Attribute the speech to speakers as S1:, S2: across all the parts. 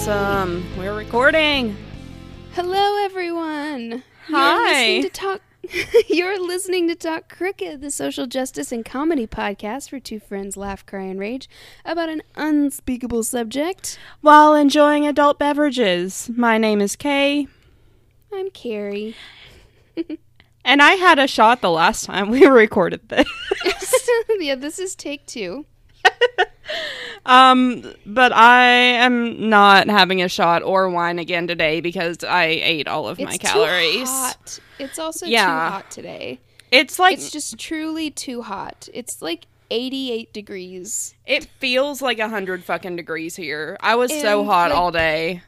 S1: Awesome. We're recording.
S2: Hello, everyone.
S1: Hi.
S2: You're listening to talk. You're listening to Talk Crooked, the social justice and comedy podcast where two friends laugh, cry, and rage about an unspeakable subject.
S1: While enjoying adult beverages. My name is Kay,
S2: I'm Carrie.
S1: and I had a shot the last time we recorded this.
S2: yeah, this is take two.
S1: Um, but I am not having a shot or wine again today because I ate all of my calories.
S2: Hot. It's also
S1: Yeah.
S2: too hot today.
S1: It's like
S2: It's just truly too hot. It's like 88 degrees.
S1: it feels like a hundred fucking degrees here. I was so hot
S2: like,
S1: all day.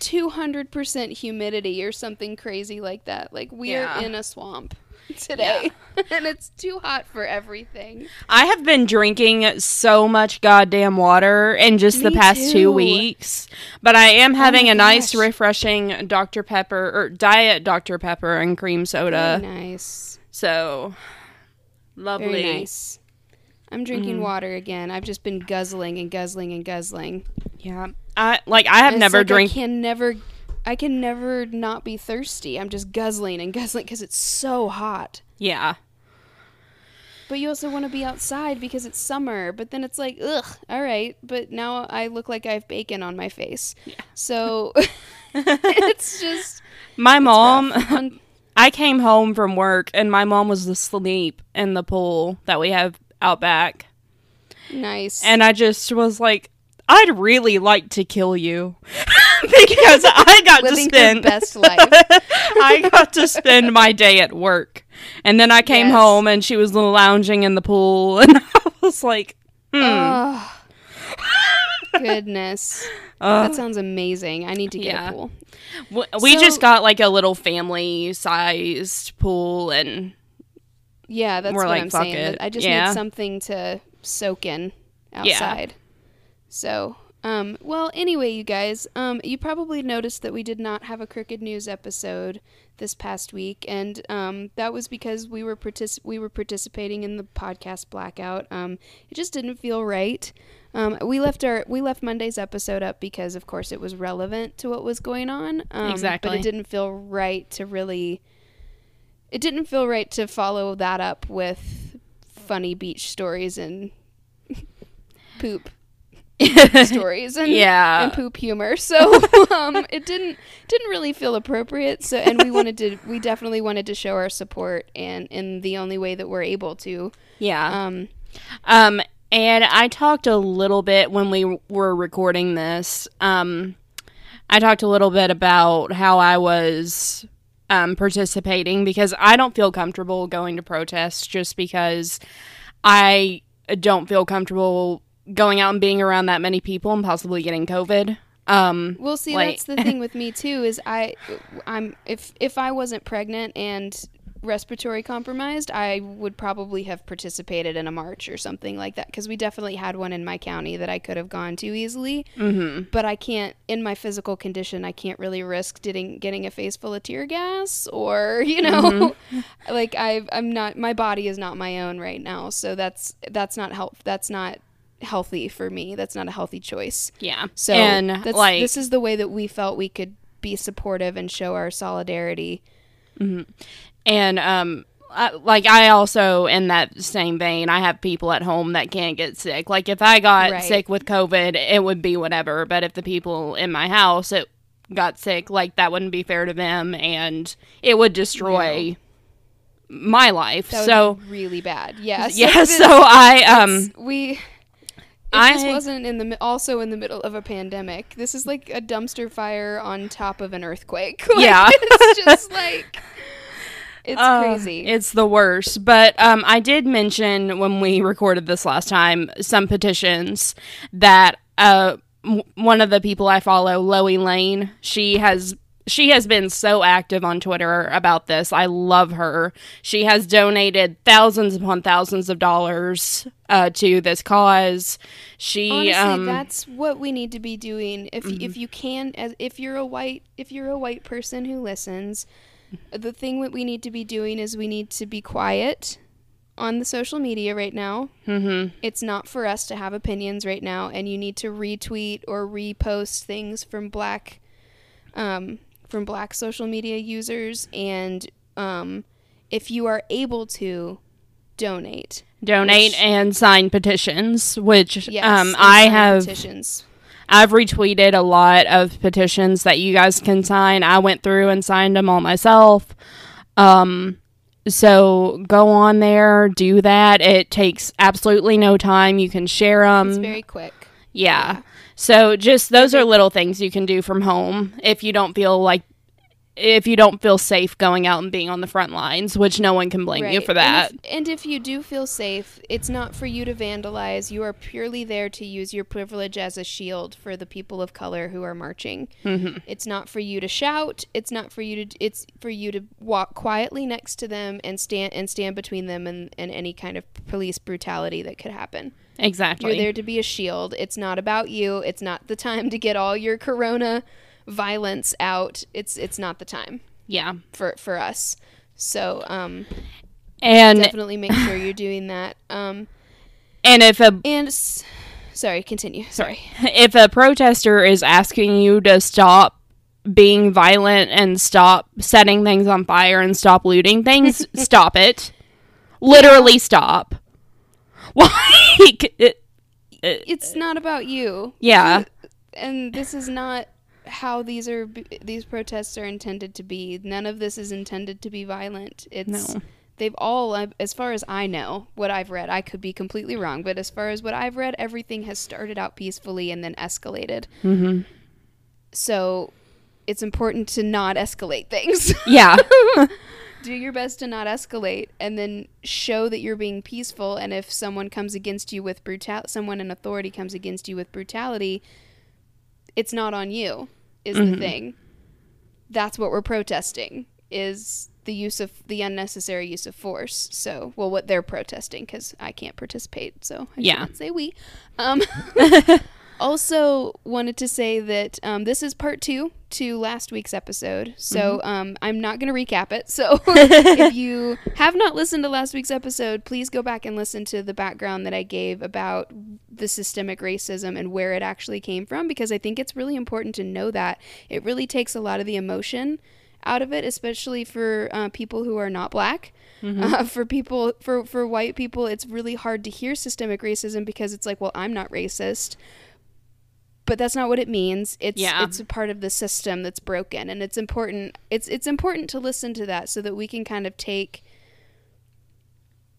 S2: 200% humidity or something crazy like that. Like we're
S1: Yeah.
S2: in a swamp today and it's too hot for everything.
S1: I have been drinking so much goddamn water in just the past two
S2: too. Oh
S1: weeks. But I am having
S2: my
S1: a nice,
S2: gosh.
S1: refreshing Dr. Pepper or diet Dr. Pepper and cream soda.
S2: Very nice.
S1: So lovely.
S2: Very nice. I'm drinking
S1: Mm.
S2: water again. I've just been guzzling and guzzling and guzzling.
S1: Yeah. I like I have
S2: it's
S1: never
S2: like
S1: drank
S2: I can never I can never not be thirsty. I'm just guzzling and guzzling cuz it's so hot.
S1: Yeah.
S2: But you also want to be outside because it's summer. But then it's like, ugh, all right. But now I look like I have bacon on my face. Yeah. So it's just
S1: My mom
S2: rough.
S1: I came home from work and my mom was asleep in the pool that we have out back.
S2: nice.
S1: And I just was like, I'd really like to kill you. because I got to spend
S2: best life.
S1: I got to spend my day at work. And then I came
S2: Yes.
S1: home and she was lounging in the pool and I was like, hmm.
S2: oh. Goodness.
S1: Ugh.
S2: that sounds amazing. I need to get
S1: Yeah.
S2: a pool.
S1: We
S2: so-
S1: just got like a little family sized pool and
S2: Yeah, that's what
S1: like,
S2: I'm saying.
S1: it.
S2: I just
S1: Yeah.
S2: need something to soak in
S1: Yeah.
S2: outside. So, um, well, anyway, you guys, um, you probably noticed that we did not have a Crooked News episode this past week, and um, that was because we were partic- we were participating in the podcast blackout. Um, it just didn't feel right. Um, we left our we left Monday's episode up because, of course, it was relevant to what was going on. Um, but it didn't feel right to really. It didn't feel right to follow that up with funny beach stories and poop stories and
S1: Yeah.
S2: and poop humor. So um, it didn't didn't really feel appropriate. So and we wanted to we definitely wanted to show our support and in the only way that we're able to.
S1: yeah.
S2: Um,
S1: Um, and I talked a little bit when we were recording this. Um, I talked a little bit about how I was um, participating because I don't feel comfortable going to protests just because I don't feel comfortable going out and being around that many people and possibly getting COVID. Um,
S2: Well, see,
S1: Like-
S2: that's the thing with me too. Is I, I'm if if I wasn't pregnant and respiratory compromised, I would probably have participated in a march or something like that. Because we definitely had one in my county that I could have gone to easily.
S1: mhm.
S2: But I can't, in my physical condition, I can't really risk getting getting a face full of tear gas or you know, like I I'm not my body is not my own right now. So that's that's not help. That's not healthy for me. That's not a healthy choice.
S1: Yeah.
S2: So
S1: and
S2: that's,
S1: like
S2: this is the way that we felt we could be supportive and show our solidarity.
S1: And um I, like I also in that same vein, I have people at home that can't get sick. Like if I got
S2: Right.
S1: sick with COVID, it would be whatever, but if the people in my house it got sick, like that wouldn't be fair to them and it would destroy my life. So
S2: really bad. Yeah. so
S1: yeah, so I um
S2: we.
S1: I-
S2: this wasn't in the also in the middle of a pandemic, this is like a dumpster fire on top of an earthquake. Like,
S1: Yeah.
S2: it's just like it's
S1: Uh,
S2: crazy.
S1: It's the worst. But um, I did mention when we recorded this last time some petitions that uh, m- one of the people I follow, Loey Lane, she has. She has been so active on Twitter about this. I love her. She has donated thousands upon thousands of dollars uh, to this cause. She
S2: Honestly,
S1: um,
S2: that's what we need to be doing. If
S1: Mm-hmm.
S2: if you can, as if you're a white if you're a white person who listens, the thing that we need to be doing is we need to be quiet on the social media right now.
S1: Mm-hmm.
S2: It's not for us to have opinions right now, and you need to retweet or repost things from black, um, from black social media users, and um, if you are able to, donate.
S1: Donate
S2: Which-
S1: and sign petitions, which
S2: Yes,
S1: um, I have
S2: petitions.
S1: I've retweeted a lot of petitions that you guys can sign. I went through and signed them all myself. Um, so go on there, do that. It takes absolutely no time. You can share them.
S2: It's very quick.
S1: yeah. So just those are little things you can do from home if you don't feel like if you don't feel safe going out and being on the front lines, which no one can blame you for that.
S2: And if, and if you do feel safe, it's not for you to vandalize. You are purely there to use your privilege as a shield for the people of color who are marching.
S1: Mm-hmm.
S2: It's not for you to shout. It's not for you to. It's for you to walk quietly next to them and stand and stand between them and, and any kind of police brutality that could happen.
S1: Exactly.
S2: You're there to be a shield. It's not about you. It's not the time to get all your corona violence out. It's it's not the time
S1: yeah.
S2: for for us. So um,
S1: And
S2: definitely make sure you're doing that. Um,
S1: and if a
S2: and s- sorry, continue. Sorry.
S1: if a protester is asking you to stop being violent and stop setting things on fire and stop looting things, stop it. Literally stop. Like, it,
S2: It's not about you.
S1: yeah,
S2: and this is not how these are these protests are intended to be none of this is intended to be violent it's
S1: No.
S2: they've all as far as i know what i've read i could be completely wrong but as far as what i've read everything has started out peacefully and then escalated
S1: Mm-hmm.
S2: so it's important to not escalate things
S1: yeah,
S2: do your best to not escalate and then show that you're being peaceful. And if someone comes against you with brutal someone in authority comes against you with brutality it's not on you is the thing. That's what we're protesting is the use of the unnecessary use of force. So well what they're protesting because i can't participate so i
S1: Yeah.
S2: say we. Um also wanted to say that um, this is part two to last week's episode. So um, i'm not going to recap it. So if you have not listened to last week's episode please go back and listen to the background that i gave about the systemic racism and where it actually came from because i think it's really important to know that. It really takes a lot of the emotion out of it especially for uh, people who are not black. Uh, for people for for white people it's really hard to hear systemic racism because it's like well i'm not racist but that's not what it means it's
S1: Yeah.
S2: it's a part of the system that's broken and it's important it's it's important to listen to that so that we can kind of take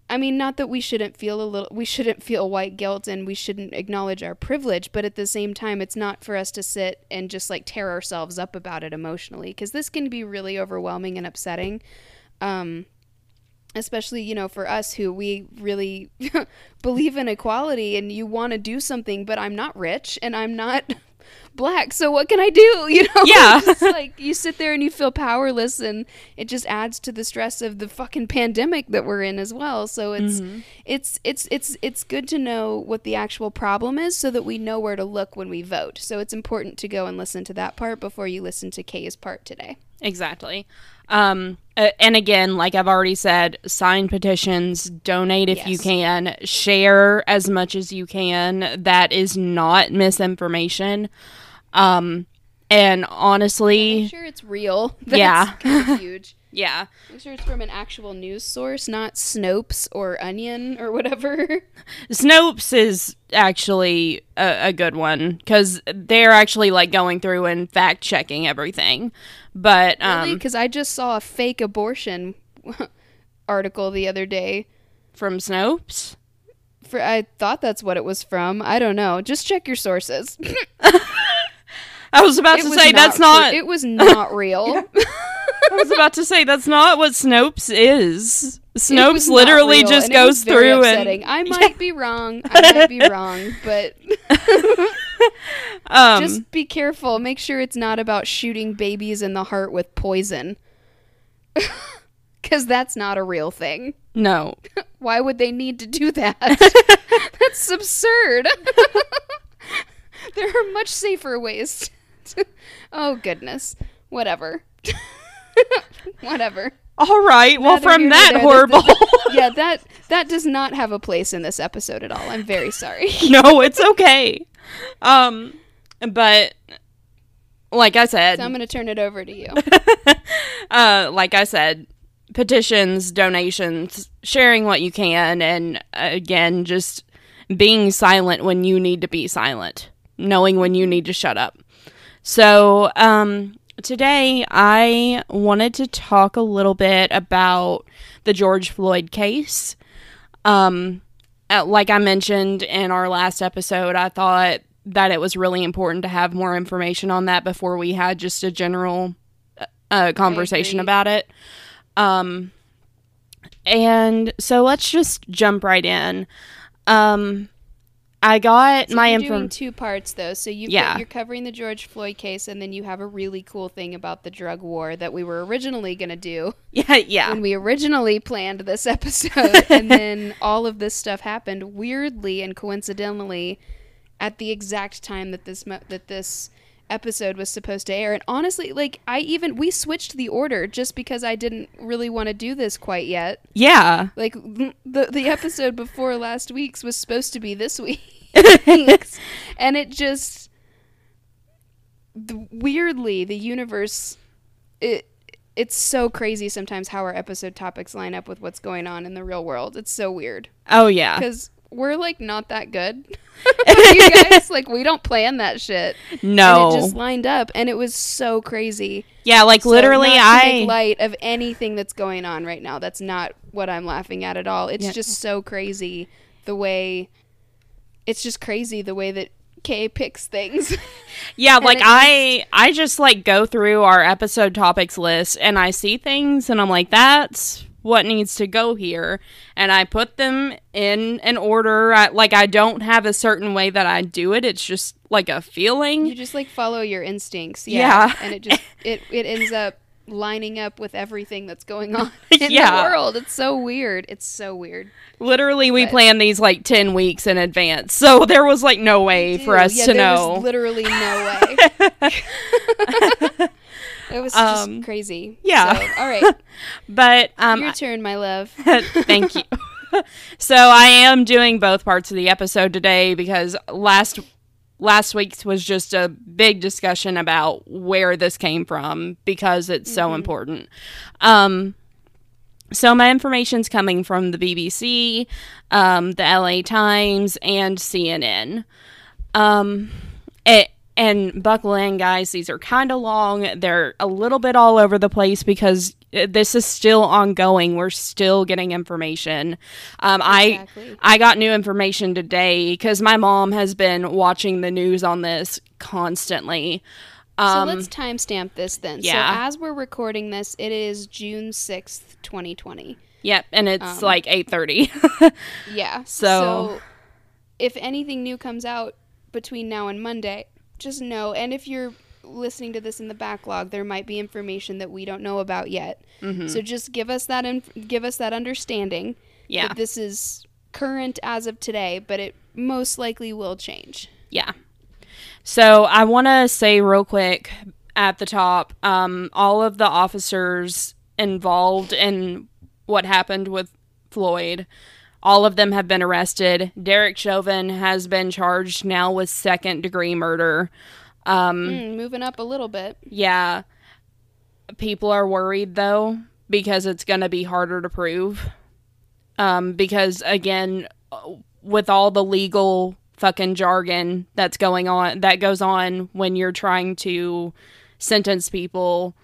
S2: I mean, not that we shouldn't feel a little, we shouldn't feel white guilt and we shouldn't acknowledge our privilege, but at the same time, it's not for us to sit and just like tear ourselves up about it emotionally because this can be really overwhelming and upsetting. Um, especially, you know, for us who we really believe in equality and you want to do something, but I'm not rich and I'm not black, so what can I do? You know?
S1: Yeah.
S2: Like you sit there and you feel powerless and it just adds to the stress of the fucking pandemic that we're in as well. So it's mm-hmm. it's it's it's it's good to know what the actual problem is so that we know where to look when we vote. So it's important to go and listen to that part before you listen to Kay's part today.
S1: exactly. Um, uh, and again, like I've already said, sign petitions, donate if you can, share as much as you can. That is not misinformation. Um, and honestly,
S2: Make sure it's real. That's
S1: Yeah.
S2: kind of huge.
S1: yeah,
S2: Make sure it's from an actual news source, not Snopes or Onion or whatever.
S1: Snopes is actually a, a good one because they're actually like going through and fact checking everything. But um,
S2: Because I just saw a fake abortion article the other day.
S1: from Snopes,
S2: For I thought that's what it was from. I don't know. Just check your sources.
S1: I was about
S2: It
S1: to
S2: was
S1: say that's
S2: true.
S1: not.
S2: It was not real.
S1: I was about to say that's not what Snopes is. Snopes literally
S2: real,
S1: just
S2: and it was
S1: goes through
S2: upsetting.
S1: and
S2: I might be wrong. I might be wrong, but
S1: um,
S2: just be careful. Make sure it's not about shooting babies in the heart with poison. Cuz that's not a real thing.
S1: no.
S2: Why would they need to do that? that's absurd. there are much safer ways. oh goodness. Whatever. Whatever.
S1: All right. Well,
S2: Neither
S1: from that horrible.
S2: This- this- yeah, that that does not have a place in this episode at all. I'm very sorry.
S1: no, it's okay. Um, but like I said,
S2: So I'm going to turn it over to you.
S1: uh, like I said, petitions, donations, sharing what you can, and again, just being silent when you need to be silent, knowing when you need to shut up. So, um, today I wanted to talk a little bit about the George Floyd case. Um, uh, like I mentioned in our last episode, I thought that it was really important to have more information on that before we had just a general uh, conversation about it. Um, and so let's just jump right in. Um, I got
S2: So
S1: my
S2: you're doing two parts though. So you
S1: Yeah.
S2: you're covering the George Floyd case, and then you have a really cool thing about the drug war that we were originally going to do
S1: Yeah, yeah,
S2: when we originally planned this episode, and then all of this stuff happened weirdly and coincidentally at the exact time that this mo- that this episode was supposed to air. And honestly, like I even we switched the order just because I didn't really want to do this quite yet.
S1: yeah.
S2: Like the the episode before last week's was supposed to be this week's, and it just the, weirdly the universe it it's so crazy sometimes how our episode topics line up with what's going on in the real world. It's so weird
S1: Oh yeah.
S2: because we're like not that good. you guys like we don't plan that shit.
S1: No.
S2: and it just lined up, and it was so crazy.
S1: yeah, like
S2: So
S1: literally, I.
S2: make light of anything that's going on right now. That's not what I'm laughing at at all. It's
S1: Yeah.
S2: just so crazy the way. It's just crazy the way that Kay picks things.
S1: Yeah, like I I just like go through our episode topics list and I see things and I'm like that's what needs to go here and I put them in an order. I, like I don't have a certain way that I do it. It's just like a feeling.
S2: you just like follow your instincts. Yeah,
S1: Yeah.
S2: and it just it it ends up lining up with everything that's going on in
S1: Yeah.
S2: the world. It's so weird. It's so weird.
S1: Literally we
S2: But-
S1: plan these like 10 weeks in advance. So there was like no way for us
S2: yeah,
S1: to
S2: there
S1: know.
S2: Was literally no way. It was just
S1: Um,
S2: crazy.
S1: yeah.
S2: So, all right,
S1: but um
S2: your turn, my love.
S1: Thank you. so I am doing both parts of the episode today because last last week's was just a big discussion about where this came from because it's so important. Um so my information's coming from the BBC, um, the LA Times, and CNN. Um, it, and buckle in, guys. These are kind of long. They're a little bit all over the place because uh, this is still ongoing. We're still getting information. Um,
S2: Exactly.
S1: I I got new information today because my mom has been watching the news on this constantly.
S2: so
S1: Um,
S2: let's timestamp this then.
S1: yeah.
S2: So as we're recording this, it is June sixth, twenty twenty.
S1: yep, and it's
S2: um,
S1: like eight thirty.
S2: Yeah.
S1: So-
S2: if anything new comes out between now and Monday, just know. And if you're listening to this in the backlog, there might be information that we don't know about yet.
S1: Mm-hmm.
S2: So just give us that inf- give us that understanding
S1: yeah,
S2: that this is current as of today, but it most likely will change.
S1: Yeah. So I want to say real quick at the top um, all of the officers involved in what happened with Floyd, all of them have been arrested. Derek Chauvin has been charged now with second degree murder. Um,
S2: Mm, moving up a little bit.
S1: yeah. People are worried though because it's going to be harder to prove. Um, because again, with all the legal fucking jargon that's going on, that goes on when you're trying to sentence people,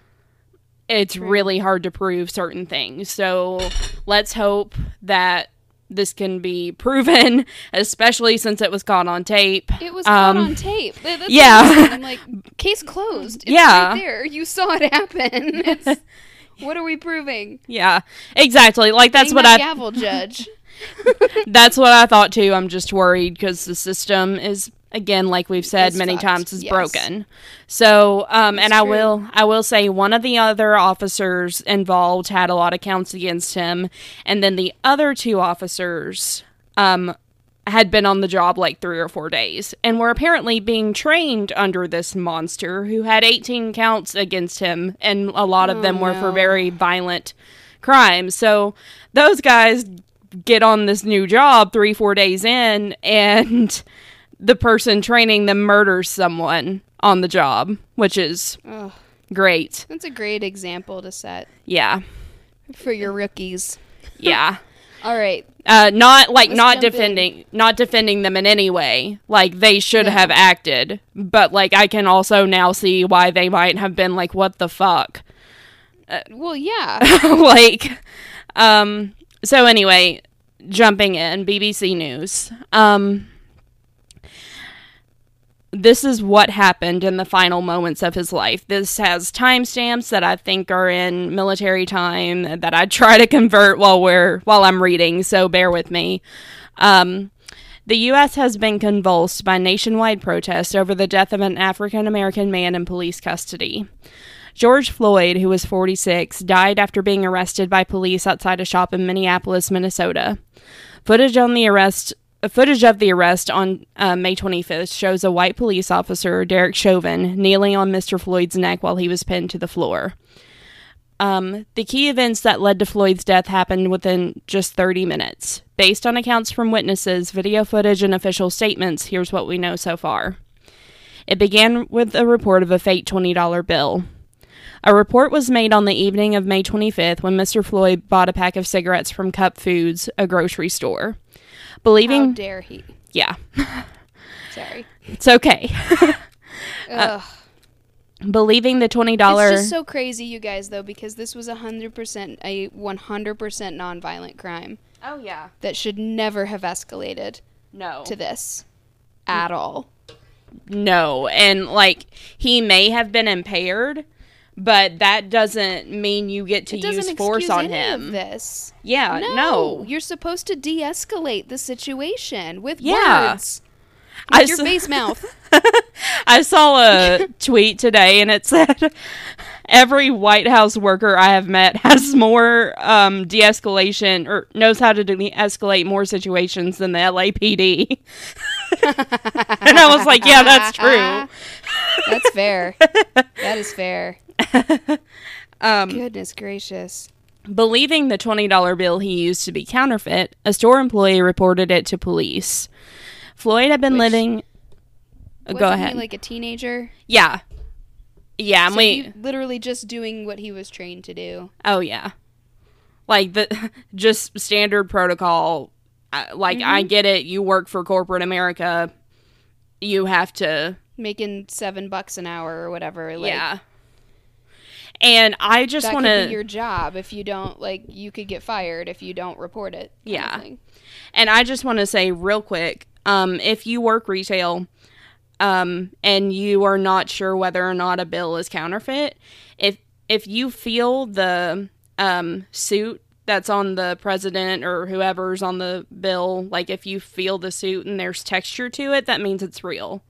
S1: it's
S2: True.
S1: really hard to prove certain things. So let's hope that this can be proven, especially since it was caught on tape.
S2: It was
S1: Um,
S2: caught on tape.
S1: Yeah.
S2: I'm like, case closed. It's
S1: Yeah.
S2: right there. You saw it happen. What are we proving?
S1: Yeah, exactly. Like that's what I
S2: gavel judge.
S1: that's what I thought too. I'm just worried because the system is again, like we've said
S2: It's
S1: many
S2: fucked,
S1: times, is
S2: yes.
S1: broken. So, um, and I
S2: true.
S1: will I will say one of the other officers involved had a lot of counts against him, and then the other two officers, um, had been on the job like three or four days and were apparently being trained under this monster who had 18 counts against him, and a lot of them
S2: Oh,
S1: were for very violent crimes. So those guys get on this new job three, four days in, and the person training them murders someone on the job, which is great.
S2: that's a great example to set
S1: Yeah.
S2: for your rookies.
S1: Yeah.
S2: All right.
S1: uh, not like
S2: Let's
S1: not
S2: jump in.
S1: defending not defending them in any way like they should
S2: No.
S1: have acted but like i can also now see why they might have been like what the fuck
S2: Well, yeah.
S1: like um so anyway jumping in bbc news um this is what happened in the final moments of his life. This has timestamps that I think are in military time that I try to convert while we're while I'm reading, so bear with me. Um, the U.S. has been convulsed by nationwide protests over the death of an African American man in police custody. George Floyd, who was 46, died after being arrested by police outside a shop in Minneapolis, Minnesota. Footage on the arrest footage of the arrest on uh, May 25th shows a white police officer, Derek Chauvin, kneeling on Mr. Floyd's neck while he was pinned to the floor. Um, the key events that led to Floyd's death happened within just 30 minutes. Based on accounts from witnesses, video footage, and official statements, here's what we know so far. It began with a report of a fake $20 bill. A report was made on the evening of May 25th when Mr. Floyd bought a pack of cigarettes from Cup Foods, a grocery store.
S2: How
S1: Believing,
S2: dare he?
S1: yeah,
S2: Sorry.
S1: it's okay.
S2: Uh, Ugh.
S1: Believing the $20
S2: It's just so crazy, you guys, though, because this was a hundred percent a one hundred percent nonviolent crime
S1: Oh yeah.
S2: that should never have escalated
S1: No.
S2: to this at all.
S1: No, and like he may have been impaired, but that doesn't mean you get to use force on him.
S2: this.
S1: Yeah,
S2: no,
S1: no.
S2: you're supposed to de-escalate the situation with
S1: Yeah.
S2: words.
S1: I
S2: your
S1: s-
S2: face mouth.
S1: I saw a tweet today and it said every White House worker I have met has more um, de-escalation or knows how to de-escalate more situations than the LAPD. and I was like, yeah, that's true.
S2: That's fair. that is fair.
S1: Um,
S2: Goodness gracious.
S1: Believing the $20 bill he used to be counterfeit, a store employee reported it to police. Floyd had been
S2: Which-
S1: living. Uh, Go ahead.
S2: He like a teenager.
S1: yeah. Yeah,
S2: So
S1: we.
S2: literally just doing what he was trained to do.
S1: Oh, yeah. Like, the just standard protocol. Uh, like,
S2: Mm-hmm.
S1: I get it. You work for corporate America. You have to.
S2: Making seven bucks an hour or whatever. Like,
S1: yeah. And I just want to.
S2: your job if you don't like. You could get fired if you don't report it.
S1: Yeah. And I just want to say real quick, um, if you work retail, um, and you are not sure whether or not a bill is counterfeit, if if you feel the um, suit that's on the president or whoever's on the bill, like if you feel the suit and there's texture to it, that means it's real.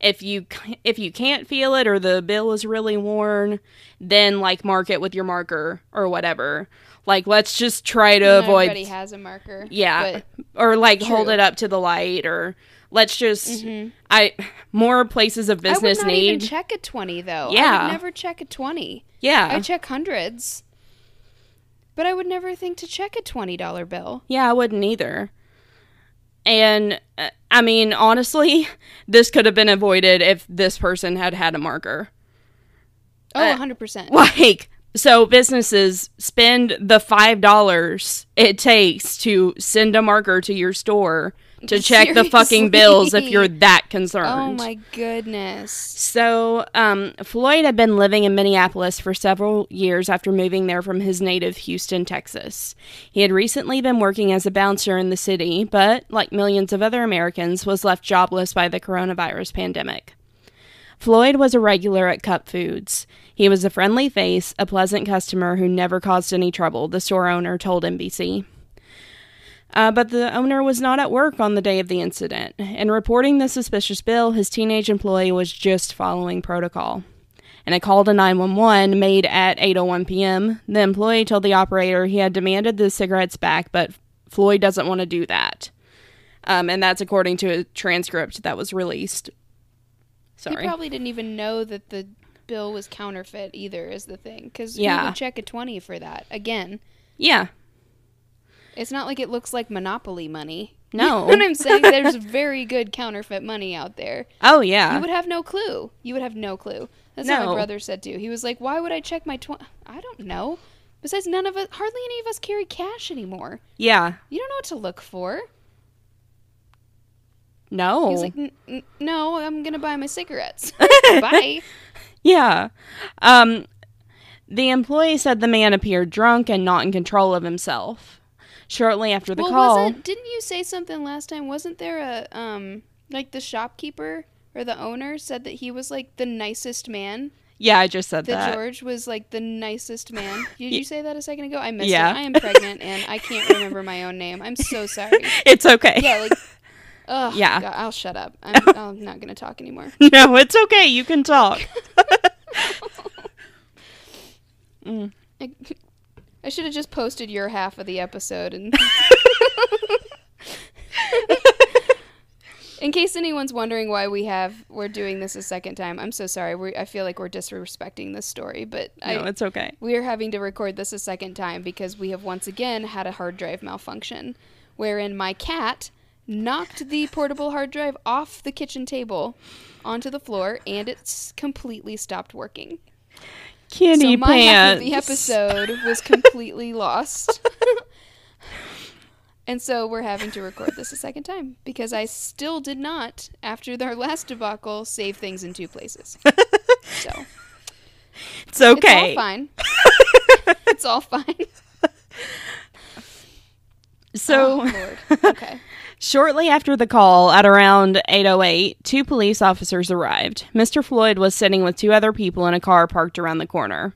S1: If you if you can't feel it or the bill is really worn, then like mark it with your marker or whatever. Like let's just try to
S2: Not
S1: avoid
S2: Everybody has a marker.
S1: yeah or like hold it up to the light or let's just mm-hmm. i more places of
S2: I would
S1: business
S2: not even
S1: need
S2: check a twenty though. I
S1: Yeah.
S2: would never check a twenty.
S1: yeah
S2: I check hundreds. But I would never think to check a twenty dollar bill.
S1: yeah i wouldn't either and uh, i mean honestly this could have been avoided if this person had had a marker
S2: Oh,
S1: Uh,
S2: 100%.
S1: like so businesses spend the five dollars it takes to send a marker to your store to check the fucking bills if you're that concerned
S2: Oh my goodness.
S1: So, um, Floyd had been living in Minneapolis for several years after moving there from his native Houston, Texas. He had recently been working as a bouncer in the city, but, like millions of other Americans, was left jobless by the coronavirus pandemic. Floyd was a regular at Cup Foods. He was a friendly face, a pleasant customer who never caused any trouble, the store owner told NBC. Uh, but the owner was not at work on the day of the incident. In reporting the suspicious bill, his teenage employee was just following protocol. In a call to 911 made at 8:01 p.m., the employee told the operator he had demanded the cigarettes back, but Floyd doesn't want to do that. Um, and that's according to a transcript that was released. Sorry, he
S2: probably didn't even know that the bill was counterfeit either. Is the thing because
S1: Yeah.
S2: would check a twenty for that again.
S1: yeah.
S2: It's not like it looks like monopoly money.
S1: No.
S2: You know what I'm saying? There's very good counterfeit money out there.
S1: Oh yeah.
S2: You would have no clue. You would have no clue. That's what my brother said too. He was like, "Why would I check my twenty? I don't know. Besides, none of us, hardly any of us carry cash anymore.
S1: yeah.
S2: You don't know what to look for."
S1: No.
S2: He was like, "No, I'm gonna buy my cigarettes. Bye."
S1: Yeah. Um, the employee said the man appeared drunk and not in control of himself. Shortly after the
S2: well,
S1: call,
S2: wasn't didn't you say something last time? Wasn't there a um like the shopkeeper or the owner said that he was like the nicest man?
S1: yeah, I just said
S2: That
S1: that.
S2: George was like the nicest man. Did you say that a second ago? I missed
S1: Yeah.
S2: it. I am pregnant and I can't remember my own name. I'm so sorry.
S1: It's okay.
S2: Yeah, like Oh
S1: Yeah.
S2: God, I'll shut up. I'm, I'm not gonna talk anymore.
S1: no, it's okay. You can talk. Mm.
S2: I, I should have just posted your half of the episode and In case anyone's wondering why we have we're doing this a second time, I'm so sorry. We I feel like we're disrespecting this story, but
S1: No,
S2: I
S1: it's okay.
S2: we are having to record this a second time because we have once again had a hard drive malfunction wherein my cat knocked the portable hard drive off the kitchen table onto the floor and it's completely stopped working.
S1: Kitty
S2: so my half of the episode was completely lost. and so we're having to record this a second time because I still did not, after our last debacle, save things in two places. So
S1: It's okay.
S2: it's all fine. it's all fine.
S1: So,
S2: oh, Lord. Okay.
S1: Shortly after the call, at around 8:08, two police officers arrived. Mr. Floyd was sitting with two other people in a car parked around the corner.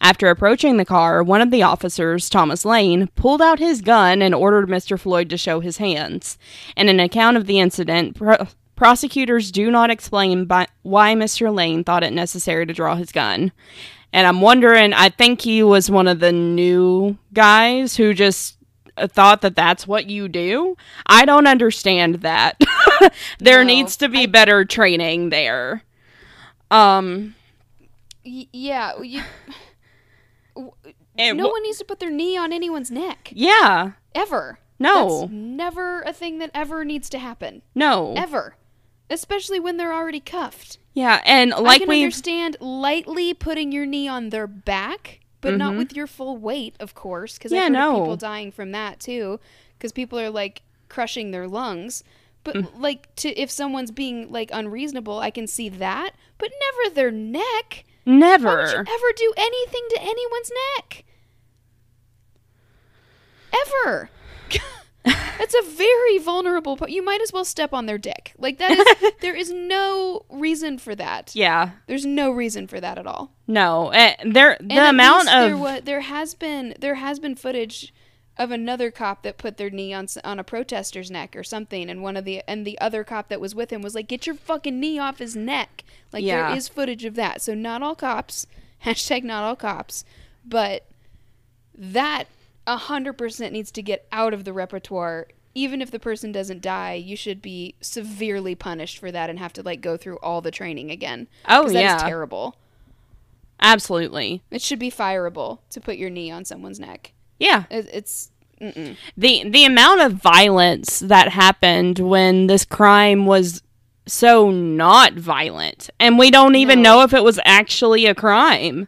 S1: After approaching the car, one of the officers, Thomas Lane, pulled out his gun and ordered Mr. Floyd to show his hands. In an account of the incident, pro- prosecutors do not explain by- why Mr. Lane thought it necessary to draw his gun. And I'm wondering, I think he was one of the new guys who just thought that that's what you do. I don't understand that. there
S2: No,
S1: needs to be better training there. Um,
S2: Y- yeah. You, no
S1: wh-
S2: one needs to put their knee on anyone's neck.
S1: yeah,
S2: Ever.
S1: no,
S2: That's never a thing that ever needs to happen.
S1: no,
S2: Ever. Especially when they're already cuffed.
S1: yeah, and like we,
S2: understand lightly putting your knee on their back, but not with your full weight, of course, because
S1: Mm-hmm. Yeah,
S2: I've heard of people dying from that too, because people are like crushing their lungs. But
S1: Mm.
S2: like, to if someone's being like unreasonable, I can see that, but never their neck. Why would you
S1: never,
S2: ever do anything to anyone's neck? Ever. That's a very vulnerable part. You might as well step on their dick. Like that is there is no reason for that.
S1: yeah,
S2: There's no reason for that at all.
S1: no, eh, there the
S2: And
S1: amount of
S2: there, wa- there has been there has been footage of another cop that put their knee on on a protester's neck or something, and one of the and the other cop that was with him was like, "Get your fucking knee off his neck." Like
S1: Yeah.
S2: there is footage of that. So not all cops. Hashtag not all cops, but that a hundred percent needs to get out of the repertoire. Even if the person doesn't die, you should be severely punished for that and have to like go through all the training again.
S1: oh
S2: that's
S1: yeah.
S2: terrible.
S1: absolutely,
S2: It should be fireable to put your knee on someone's neck.
S1: yeah.
S2: It, it's mm-mm.
S1: the the amount of violence that happened when this crime was so not violent and we don't even
S2: No.
S1: know if it was actually a crime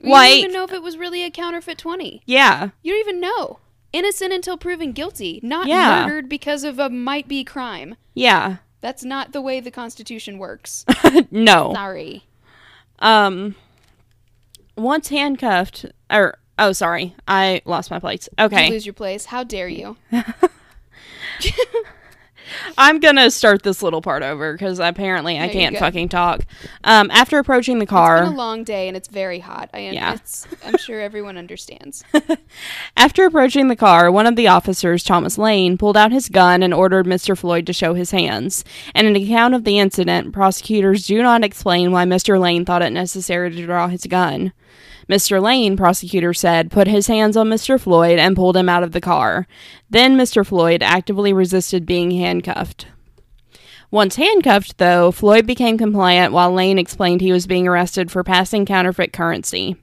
S2: we
S1: Like-
S2: don't even know if it was really a counterfeit twenty.
S1: yeah
S2: You don't even know. Innocent until proven guilty, not
S1: Yeah.
S2: murdered because of a might be crime.
S1: yeah
S2: That's not the way the Constitution works.
S1: no
S2: Sorry.
S1: um once handcuffed or oh sorry i lost my place
S2: Did
S1: okay
S2: you lose your place? How dare you?
S1: I'm gonna start this little part over because apparently I can't fucking talk. Um, after approaching the
S2: It's
S1: car,
S2: been a long day and it's very hot. I
S1: Yeah.
S2: it's, I'm sure everyone understands.
S1: After approaching the car, one of the officers, Thomas Lane, pulled out his gun and ordered Mr. Floyd to show his hands. And in an account of the incident, prosecutors do not explain why Mr. Lane thought it necessary to draw his gun. Mr. Lane, prosecutor said, put his hands on Mr. Floyd and pulled him out of the car. Then Mr. Floyd actively resisted being handcuffed. Once handcuffed, though, Floyd became compliant while Lane explained he was being arrested for passing counterfeit currency.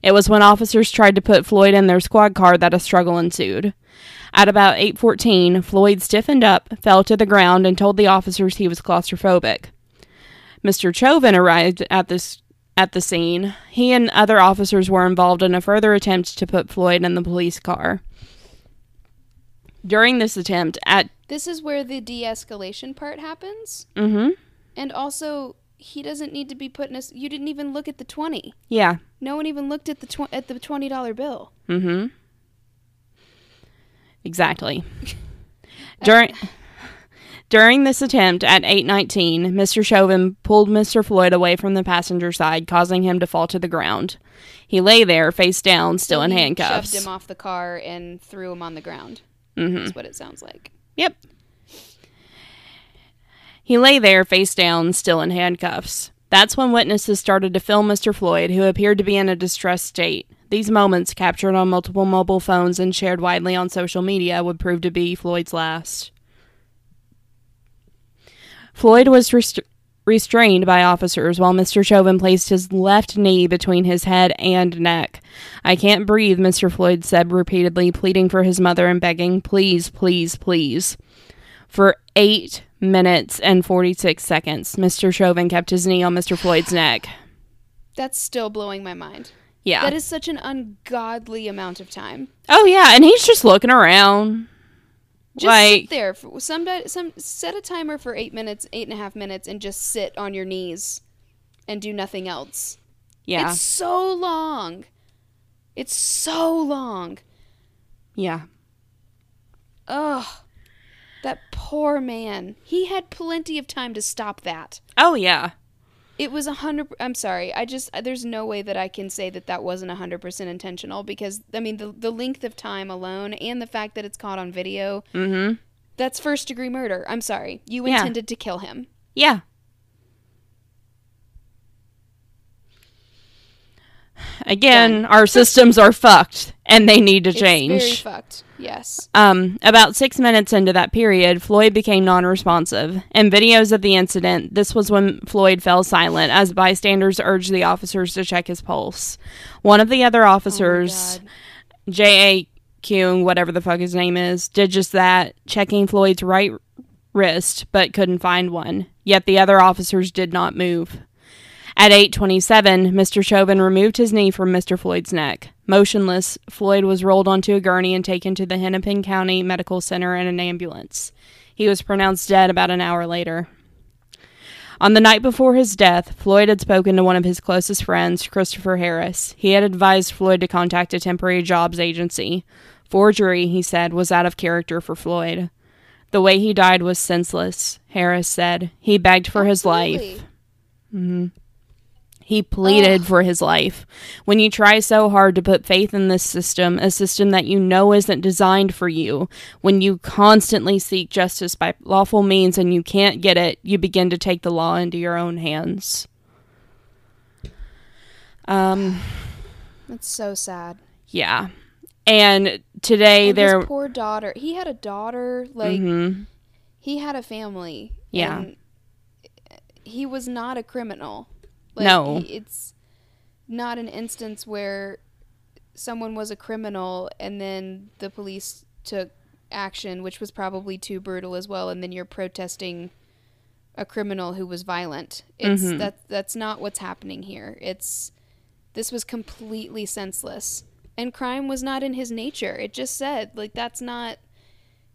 S1: It was when officers tried to put Floyd in their squad car that a struggle ensued. At about 8:14, Floyd stiffened up, fell to the ground, and told the officers he was claustrophobic. Mr. Chauvin arrived at this at the scene. He and other officers were involved in a further attempt to put Floyd in the police car. During this attempt, at
S2: This is where the de-escalation part happens,
S1: mm-hmm,
S2: and also he doesn't need to be put in a. You didn't even look at the twenty.
S1: yeah,
S2: No one even looked at the tw- at the twenty dollar bill.
S1: Mm-hmm. Exactly. During during this attempt at 8:19, Mr. Chauvin pulled Mr. Floyd away from the passenger side, causing him to fall to the ground. He lay there, face down, still
S2: So
S1: in handcuffs.
S2: Shoved him off the car and threw him on the ground.
S1: hmm
S2: That's what it sounds like.
S1: Yep. He lay there, face down, still in handcuffs. That's when witnesses started to film Mr. Floyd, who appeared to be in a distressed state. These moments, captured on multiple mobile phones and shared widely on social media, would prove to be Floyd's last. Floyd was rest- restrained by officers while Mr. Chauvin placed his left knee between his head and neck. I can't breathe, Mr. Floyd said repeatedly, pleading for his mother and begging, please, please, please. For eight minutes and 46 seconds, Mr. Chauvin kept his knee on Mr. Floyd's neck.
S2: That's still blowing my mind.
S1: Yeah.
S2: That is such an ungodly amount of time.
S1: oh, yeah, and he's just looking around.
S2: Just
S1: like,
S2: sit there. For some, some set a timer for eight minutes, eight and a half minutes, and just sit on your knees and do nothing else.
S1: yeah.
S2: It's so long. It's so long.
S1: yeah.
S2: Ugh. That poor man. He had plenty of time to stop that.
S1: Oh, yeah.
S2: It was a hundred. I'm sorry. I just there's no way that I can say that that wasn't a hundred percent intentional because I mean the the length of time alone and the fact that it's caught on video.
S1: Mm hmm.
S2: That's first degree murder. I'm sorry. You
S1: Yeah.
S2: intended to kill him.
S1: Yeah. Again, our systems are fucked and they need to
S2: It's very
S1: change.
S2: fucked. Yes.
S1: Um, about six minutes into that period, Floyd became non responsive. In videos of the incident, this was when Floyd fell silent as bystanders urged the officers to check his pulse. One of the other
S2: Oh
S1: officers,
S2: God.
S1: J.A. Kuhn, whatever the fuck his name is, did just that, checking Floyd's right wrist, but couldn't find one. Yet the other officers did not move. At 8:27, Mr. Chauvin removed his knee from Mr. Floyd's neck. Motionless, Floyd was rolled onto a gurney and taken to the Hennepin County Medical Center in an ambulance. He was pronounced dead about an hour later. On the night before his death, Floyd had spoken to one of his closest friends, Christopher Harris. He had advised Floyd to contact a temporary jobs agency. Forgery, he said, was out of character for Floyd. The way he died was senseless, Harris said. He begged for his life.
S2: Absolutely.
S1: He pleaded
S2: Ugh.
S1: for his life. When you try so hard to put faith in this system, a system that you know isn't designed for you, when you constantly seek justice by lawful means and you can't get it, you begin to take the law into your own hands. Um,
S2: That's so sad.
S1: yeah. And today
S2: And
S1: there
S2: his poor daughter. He had a daughter. Like
S1: Mhm.
S2: he had a family.
S1: Yeah.
S2: he was not a criminal. Like,
S1: No.
S2: it's not an instance where someone was a criminal and then the police took action, which was probably too brutal as well, and then you're protesting a criminal who was violent. It's
S1: Mhm.
S2: that that's not what's happening here. It's this was completely senseless. And crime was not in his nature. It just said like that's not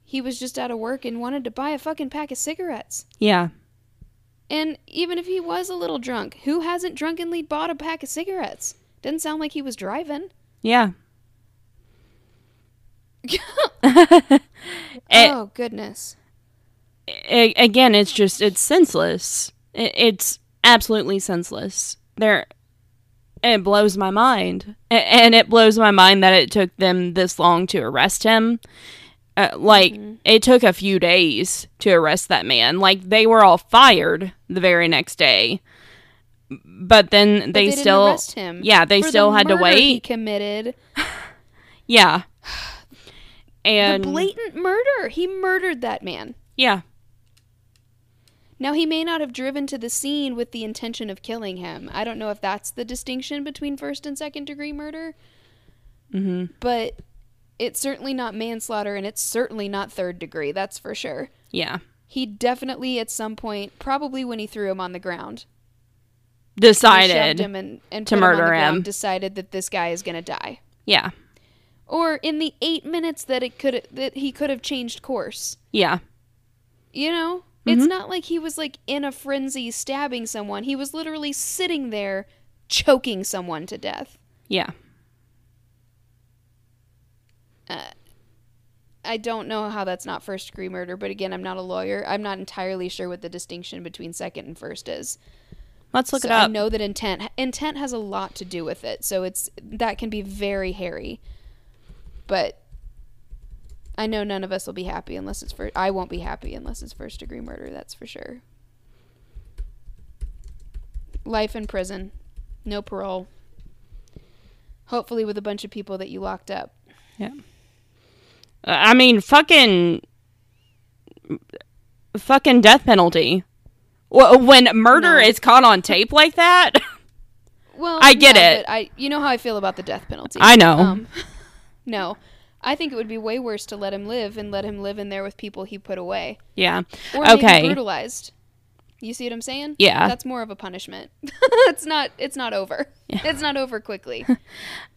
S2: he was just out of work and wanted to buy a fucking pack of cigarettes.
S1: yeah.
S2: And even if he was a little drunk, who hasn't drunkenly bought a pack of cigarettes? Didn't sound like he was driving.
S1: Yeah. It- eh.
S2: oh goodness.
S1: a- again, it's just it's senseless. It, it's absolutely senseless. There, it blows my mind, and it blows my mind that it took them this long to arrest him. Uh, like it took a few days to arrest that man. Like they were all fired the very next day, but then
S2: But
S1: they,
S2: didn't
S1: still,
S2: arrest him
S1: yeah, they
S2: for the
S1: still had to
S2: wait. He committed
S1: Yeah, and
S2: the blatant murder. He murdered that man.
S1: yeah,
S2: Now he may not have driven to the scene with the intention of killing him. I don't know if that's the distinction between first and second degree murder,
S1: hmm
S2: but it's certainly not manslaughter and it's certainly not third degree. That's for sure.
S1: yeah.
S2: He definitely at some point, probably when he threw him on the ground,
S1: Decided,
S2: him and, and
S1: to
S2: him
S1: murder
S2: ground,
S1: him.
S2: decided that this guy is going to die.
S1: yeah,
S2: Or in the eight minutes that it could that he could have changed course.
S1: yeah,
S2: You know, it's
S1: Mhm.
S2: not like he was like in a frenzy stabbing someone. He was literally sitting there choking someone to death.
S1: yeah.
S2: I don't know how that's not first degree murder, but again, I'm not a lawyer. I'm not entirely sure what the distinction between second and first is.
S1: Let's look
S2: So
S1: it up.
S2: I know that intent intent has a lot to do with it, so it's that can be very hairy. But I know none of us will be happy unless it's first. I won't be happy unless it's first degree murder. That's for sure. Life in prison, no parole. Hopefully, with a bunch of people that you locked up.
S1: Uh, I mean, fucking, fucking death penalty. When murder
S2: No.
S1: is caught on tape like that,
S2: Well,
S1: I get
S2: yeah,
S1: it.
S2: I, you know how I feel about the death penalty.
S1: I know.
S2: Um, no, I think it would be way worse to let him live and let him live in there with people he put away,
S1: yeah,
S2: or
S1: Okay.
S2: brutalized. You see what I'm saying?
S1: Yeah.
S2: that's more of a punishment. it's not. It's not over. It's not over quickly.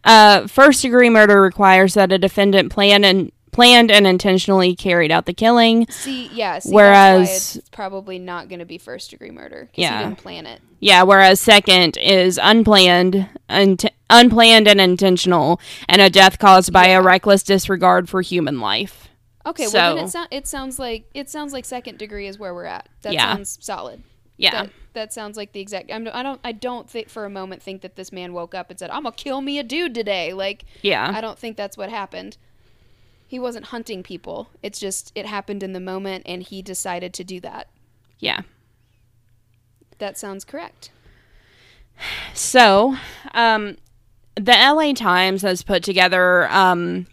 S1: uh, first degree murder requires that a defendant plan and planned and intentionally carried out the killing.
S2: See, yeah. See,
S1: Whereas-
S2: it's probably not going to be first degree murder.
S1: Yeah.
S2: he didn't plan it.
S1: Yeah, whereas second is unplanned, int- unplanned and intentional, and a death caused by a reckless disregard for human life.
S2: Okay, well then it, so- it sounds like it sounds like second degree is where we're at. That
S1: Yeah.
S2: sounds solid.
S1: Yeah,
S2: That, that sounds like the exact. I'm, I don't. I don't think for a moment think that this man woke up and said, "I'm gonna kill me a dude today." Like,
S1: yeah,
S2: I don't think that's what happened. He wasn't hunting people. It's just it happened in the moment, and he decided to do that.
S1: yeah.
S2: That sounds correct.
S1: So, um, the LA Times has put together um,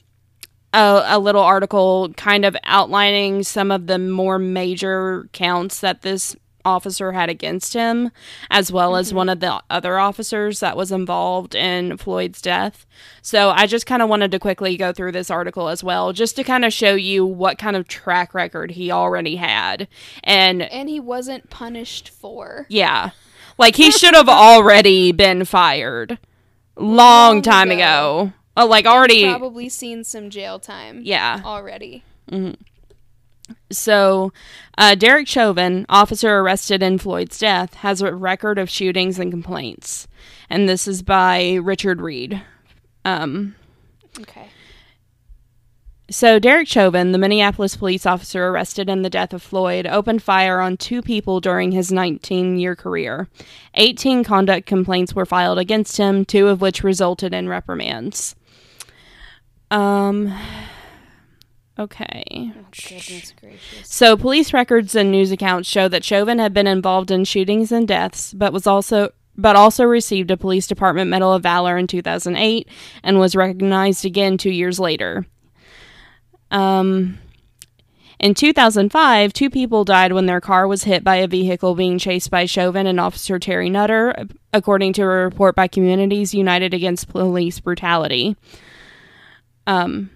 S1: a, a little article kind of outlining some of the more major counts that this officer had against him, as well as mm-hmm. one of the other officers that was involved in Floyd's death. So, I just kind of wanted to quickly go through this article as well, just to kind of show you what kind of track record he already had. And
S2: And he wasn't punished for.
S1: yeah. Like he should have already been fired long
S2: Long
S1: time
S2: ago.
S1: ago. Oh, like already
S2: Probably seen some jail time.
S1: yeah.
S2: Already. Mm-hmm.
S1: So, uh, Derek Chauvin, officer arrested in Floyd's death, has a record of shootings and complaints. And this is by Richard Read. Um,
S2: Okay.
S1: So, Derek Chauvin, the Minneapolis police officer arrested in the death of Floyd, opened fire on two people during his 19 year career. 18 conduct complaints were filed against him, two of which resulted in reprimands. Um. Okay.
S2: Oh, goodness gracious.
S1: So, police records and news accounts show that Chauvin had been involved in shootings and deaths, but was also but also received a police department medal of valor in 2008 and was recognized again 2 years later. Um in 2005, two people died when their car was hit by a vehicle being chased by Chauvin and Officer Terry Nutter, according to a report by Communities United Against Police Brutality. Um,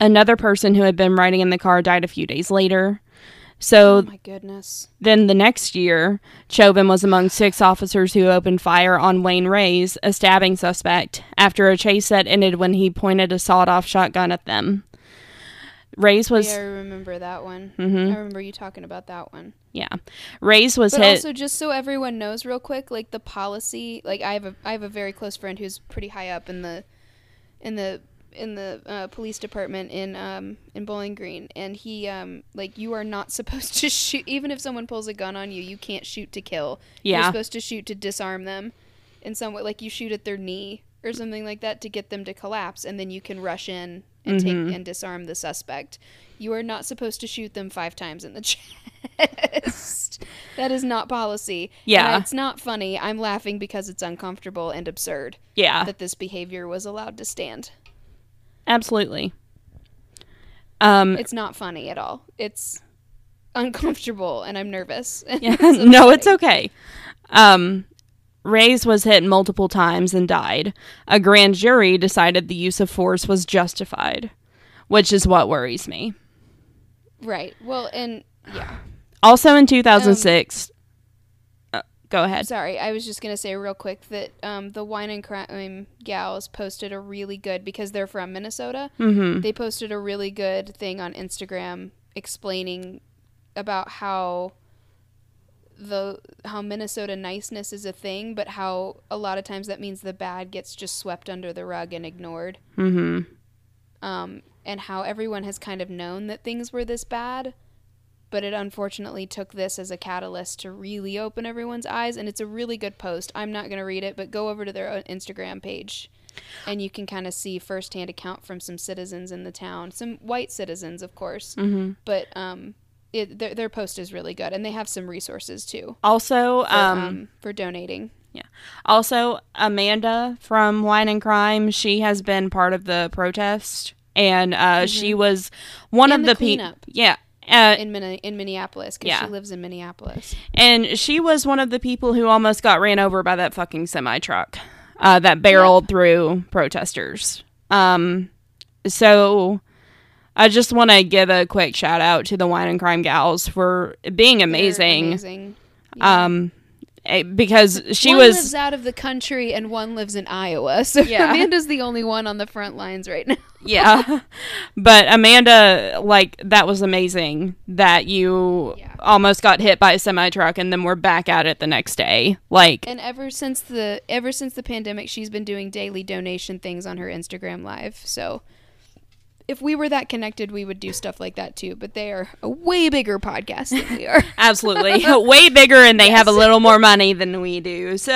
S1: Another person who had been riding in the car died a few days later. So
S2: Oh my goodness.
S1: then the next year, Chauvin was among six officers who opened fire on Wayne Reyes, a stabbing suspect, after a chase that ended when he pointed a sawed off shotgun at them. Reyes was
S2: yeah, I remember that one.
S1: Mhm.
S2: I remember you talking about that one.
S1: yeah. Reyes was
S2: But
S1: hit
S2: also, just so everyone knows, real quick, like the policy, like I have a I have a very close friend who's pretty high up in the in the in the uh, police department in um in Bowling Green, and he um like you are not supposed to shoot even if someone pulls a gun on you, you can't shoot to kill.
S1: Yeah, You're
S2: supposed to shoot to disarm them in some way, like you shoot at their knee or something like that to get them to collapse, and then you can rush in and
S1: Mm-hmm.
S2: take and disarm the suspect. You are not supposed to shoot them five times in the chest. that is not policy.
S1: Yeah.
S2: And it's not funny. I'm laughing because it's uncomfortable and absurd
S1: Yeah.
S2: that this behavior was allowed to stand.
S1: Absolutely. Um,
S2: It's not funny at all. It's uncomfortable and I'm nervous.
S1: Yeah,
S2: It's
S1: no, it's okay. Um, Reyes was hit multiple times and died. A grand jury decided the use of force was justified, which is what worries me.
S2: Right. Well, and yeah.
S1: Also in 2006, uh, go ahead.
S2: Sorry, I was just gonna say real quick that um, the wine and crime gals posted a really good because they're from Minnesota.
S1: Mm-hmm.
S2: They posted a really good thing on Instagram explaining about how the how Minnesota niceness is a thing, but how a lot of times that means the bad gets just swept under the rug and ignored.
S1: Mm-hmm.
S2: um, and how everyone has kind of known that things were this bad, but it unfortunately took this as a catalyst to really open everyone's eyes. And it's a really good post. I'm not going to read it, but go over to their Instagram page and you can kind of see firsthand account from some citizens in the town, some white citizens, of course,
S1: Mm-hmm.
S2: but um, it, their, their post is really good. And they have some resources too
S1: Also,
S2: for,
S1: um,
S2: um, for donating. Yeah.
S1: Also Amanda from Wine and Crime, she has been part of the protest, and uh, she was one
S2: Mm-hmm. And
S1: of
S2: the
S1: the people. Yeah. Uh,
S2: In, Min- in Minneapolis, because
S1: Yeah.
S2: she lives in Minneapolis.
S1: And she was one of the people who almost got ran over by that fucking semi truck uh, that barreled through protesters. Um, so I just want to give a quick shout out to the Wine and Crime Gals for being amazing.
S2: amazing. Yeah.
S1: Um, Eh, because she
S2: one
S1: was
S2: lives out of the country and one lives in Iowa. So
S1: Yeah.
S2: Amanda's the only one on the front lines right now.
S1: yeah but amanda like that was amazing that you
S2: Yeah.
S1: almost got hit by a semi truck and then we're back at it the next day like
S2: And ever since the ever since the pandemic, she's been doing daily donation things on her Instagram live. So if we were that connected, we would do stuff like that too. But they are a way bigger podcast than we are.
S1: absolutely way bigger and they have a little more money than we do so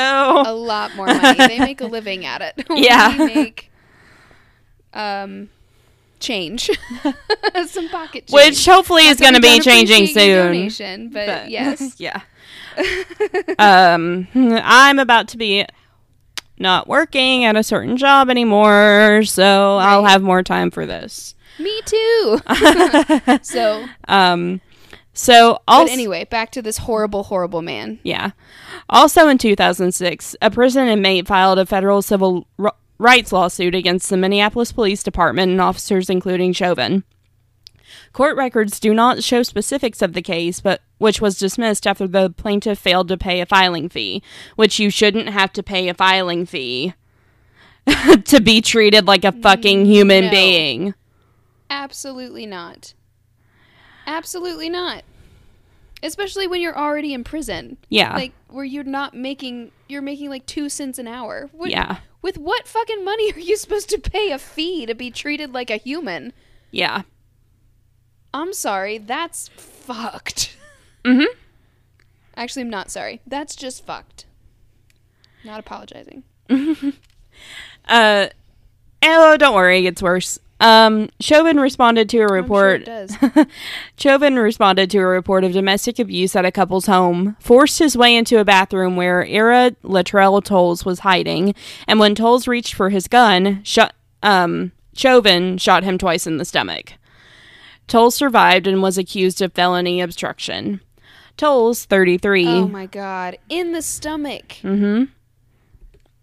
S2: a lot more money. They make a living at it.
S1: Yeah.
S2: we make um change, some pocket change.
S1: which hopefully is going to be changing soon
S2: Donation, but,
S1: But-
S2: yes,
S1: yeah um i'm about to be not working at a certain job anymore so i'll have more time for this
S2: me too. so,
S1: um so also
S2: but anyway, back to this horrible, horrible man.
S1: Yeah. Also in 2006, a prison inmate filed a federal civil r- rights lawsuit against the Minneapolis Police Department and officers including Chauvin. Court records do not show specifics of the case, but which was dismissed after the plaintiff failed to pay a filing fee, which you shouldn't have to pay a filing fee to be treated like a fucking mm, human
S2: No.
S1: being.
S2: Absolutely not. Absolutely not. Especially when you're already in prison.
S1: Yeah.
S2: Like where you're not making you're making like 2 cents an hour. What,
S1: Yeah.
S2: With what fucking money are you supposed to pay a fee to be treated like a human?
S1: yeah.
S2: I'm sorry, that's fucked.
S1: Mhm.
S2: Actually, I'm not sorry. That's just fucked. Not apologizing.
S1: Uh, oh, don't worry, it gets worse. Um, Chauvin responded to a report.
S2: Sure it does.
S1: Chauvin responded to a report of domestic abuse at a couple's home, forced his way into a bathroom where Ira Latrell Toles was hiding, and when Toles reached for his gun, shot, um, Chauvin shot him twice in the stomach. Toles survived and was accused of felony obstruction. Toll's 33.
S2: Oh my god. In the stomach.
S1: mm-hmm.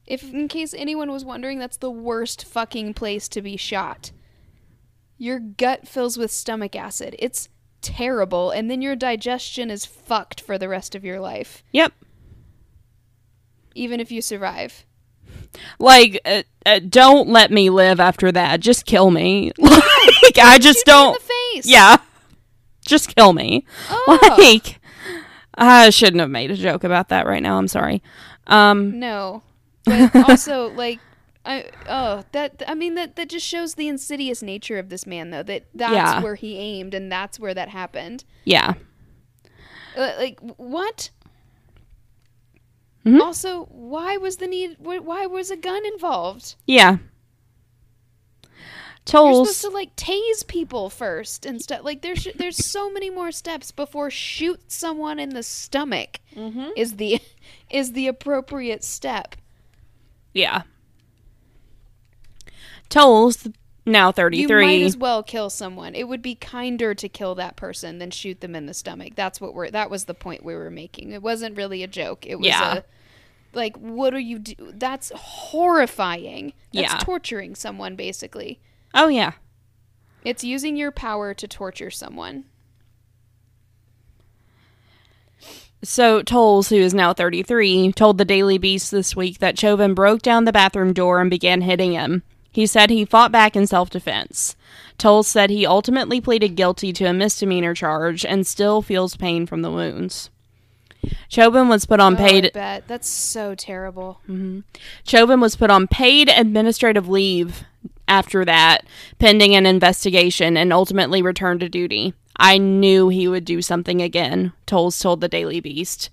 S2: If in case anyone was wondering, that's the worst fucking place to be shot. Your gut fills with stomach acid. It's terrible, and then your digestion is fucked for the rest of your life,
S1: Yep.
S2: even if you survive.
S1: Like, uh, uh, don't let me live after that. Just kill me. like, I just don't.
S2: Face.
S1: Yeah. Just kill me.
S2: Oh.
S1: Like, I shouldn't have made a joke about that right now. I'm sorry. Um,
S2: No. But also, like, I oh that I mean that that just shows the insidious nature of this man though that that's
S1: Yeah.
S2: where he aimed and that's where that happened.
S1: Yeah.
S2: Uh, like what?
S1: Mhm.
S2: Also, why was the need? Why was a gun involved?
S1: Yeah.
S2: You're
S1: Toles.
S2: supposed to like tase people first and stuff. Like there's there's so many more steps before shoot someone in the stomach
S1: Mm-hmm.
S2: is the is the appropriate step.
S1: Yeah. Toles, now 33.
S2: You
S1: 33.
S2: might as well kill someone. It would be kinder to kill that person than shoot them in the stomach. That's what we're. That was the point we were making. It wasn't really a joke. It was
S1: Yeah.
S2: a. Like, what are you do? That's horrifying. That's
S1: Yeah.
S2: torturing someone, basically.
S1: Oh, yeah.
S2: It's using your power to torture someone.
S1: So, Toles, who is now 33, told the Daily Beast this week that Chauvin broke down the bathroom door and began hitting him. He said he fought back in self defense. Toles said he ultimately pleaded guilty to a misdemeanor charge and still feels pain from the wounds. Chauvin was put on
S2: Oh, I
S1: paid
S2: bet that's so terrible. Mm-hmm.
S1: Chauvin was put on paid administrative leave after that, pending an investigation, and ultimately returned to duty. I knew he would do something again, Toles told the Daily Beast.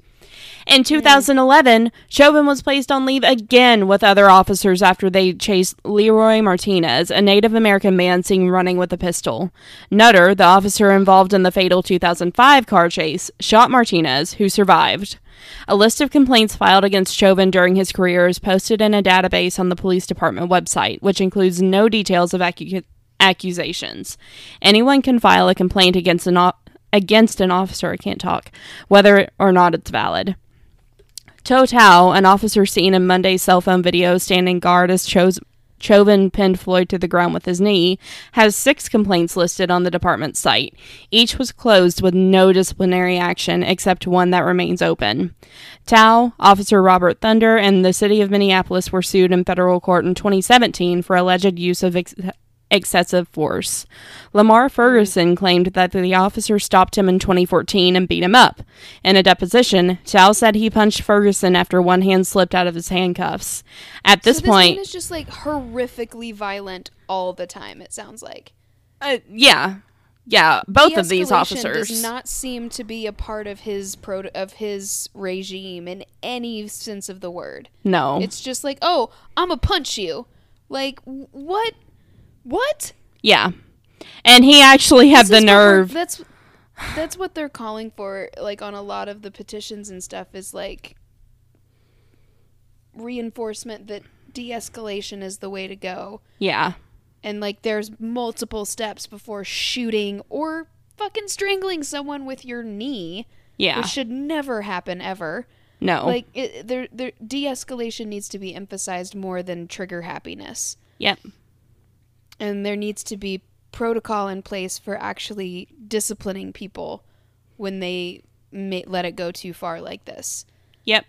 S1: In 2011, Chauvin was placed on leave again with other officers after they chased Leroy Martinez, a Native American man seen running with a pistol. Nutter, the officer involved in the fatal 2005 car chase, shot Martinez, who survived. A list of complaints filed against Chauvin during his career is posted in a database on the police department website, which includes no details of accu- accusations. Anyone can file a complaint against an o- against an officer. I can't talk, whether or not it's valid. Tou Thao, an officer seen in Monday's cell phone video standing guard as Cho's Chauvin pinned Floyd to the ground with his knee, has six complaints listed on the department's site. Each was closed with no disciplinary action except one that remains open. Thao, Officer Robert Thunder, and the city of Minneapolis were sued in federal court in 2017 for alleged use of ex- excessive force. Lamar Ferguson claimed that the officer stopped him in 2014 and beat him up. In a deposition, Thao said he punched Ferguson after one hand slipped out of his handcuffs. At this
S2: so this
S1: point,
S2: is just like horrifically violent all the time. It sounds like
S1: uh, yeah, yeah, both of these officers.
S2: does not seem to be a part of his pro of his regime in any sense of the word.
S1: no,
S2: It's just like, oh, I'm gonna punch you. Like what? What?
S1: yeah, and he actually had the
S2: is what we're-
S1: nerve.
S2: That's that's what they're calling for. Like on a lot of the petitions and stuff is like reinforcement that de-escalation is the way to go.
S1: Yeah,
S2: and like there's multiple steps before shooting or fucking strangling someone with your knee
S1: yeah,
S2: which should never happen ever
S1: no,
S2: like it, there, there de-escalation needs to be emphasized more than trigger happiness
S1: yep,
S2: and there needs to be protocol in place for actually disciplining people when they may, let it go too far like this.
S1: Yep,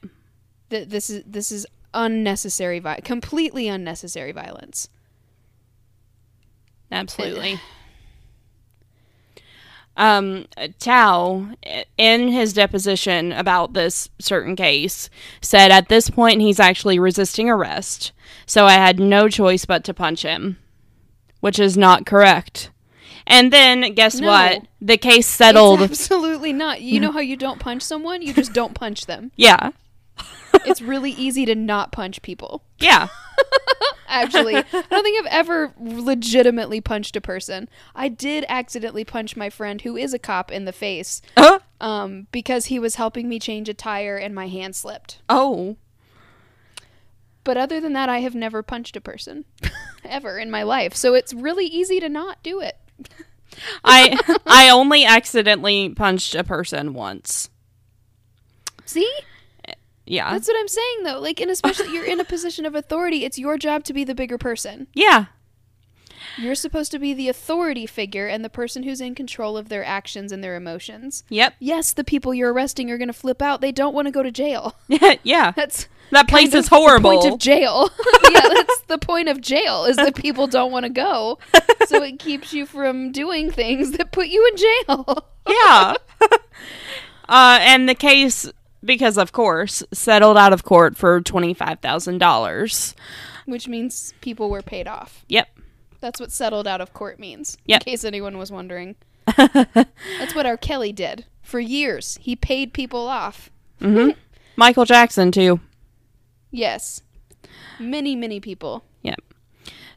S2: Th- this is this is unnecessary vi- completely unnecessary violence.
S1: Absolutely. Um, Thao, in his deposition about this certain case, said at this point he's actually resisting arrest, so I had no choice but to punch him, which is not correct. And then guess
S2: No.
S1: what? The case settled.
S2: It's absolutely not. You know how you don't punch someone? You just don't punch them.
S1: yeah,
S2: It's really easy to not punch people.
S1: yeah,
S2: Actually, I don't think I've ever legitimately punched a person. I did accidentally punch my friend who is a cop in the face
S1: Uh,
S2: um, because he was helping me change a tire and my hand slipped.
S1: oh,
S2: But other than that, I have never punched a person ever in my life. So it's really easy to not do it.
S1: I I only accidentally punched a person once.
S2: See?
S1: Yeah,
S2: That's what I'm saying though. Like and especially you're in a position of authority, it's your job to be the bigger person.
S1: yeah,
S2: You're supposed to be the authority figure and the person who's in control of their actions and their emotions.
S1: yep,
S2: Yes, the people you're arresting are going to flip out. They don't want to go to jail.
S1: yeah.
S2: That's
S1: That place is horrible.
S2: The point of jail. yeah, that's the point of jail is that people don't want to go. So it keeps you from doing things that put you in jail.
S1: yeah. uh, and the case because of course, settled out of court for $25,000.
S2: which means people were paid off.
S1: Yep.
S2: That's what settled out of court means.
S1: Yep.
S2: In case anyone was wondering. That's what R. Kelly did. For years, he paid people off.
S1: Michael Jackson too.
S2: Yes. Many, many people.
S1: Yep.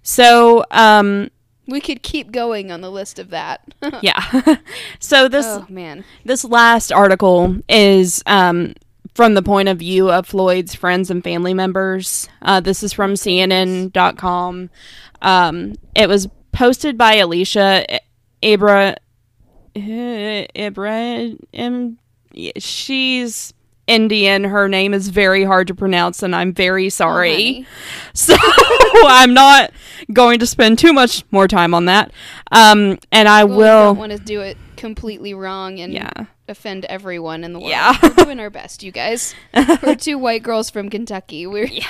S1: So, um
S2: We could keep going on the list of that.
S1: yeah. so this
S2: oh, man.
S1: this last article is um, from the point of view of Floyd's friends and family members. Uh, this is from CNN.com. Um, it was posted by Alicia Abra Ibra. Ibrahim. She's Indian. Her name is very hard to pronounce, and I'm very sorry.
S2: honey.
S1: So I'm not going to spend too much more time on that. Um, and I
S2: Well, we
S1: will.
S2: don't want to do it completely wrong and
S1: Yeah.
S2: offend everyone in the world.
S1: Yeah.
S2: We're doing our best, you guys. We're two white girls from Kentucky. We're Yeah.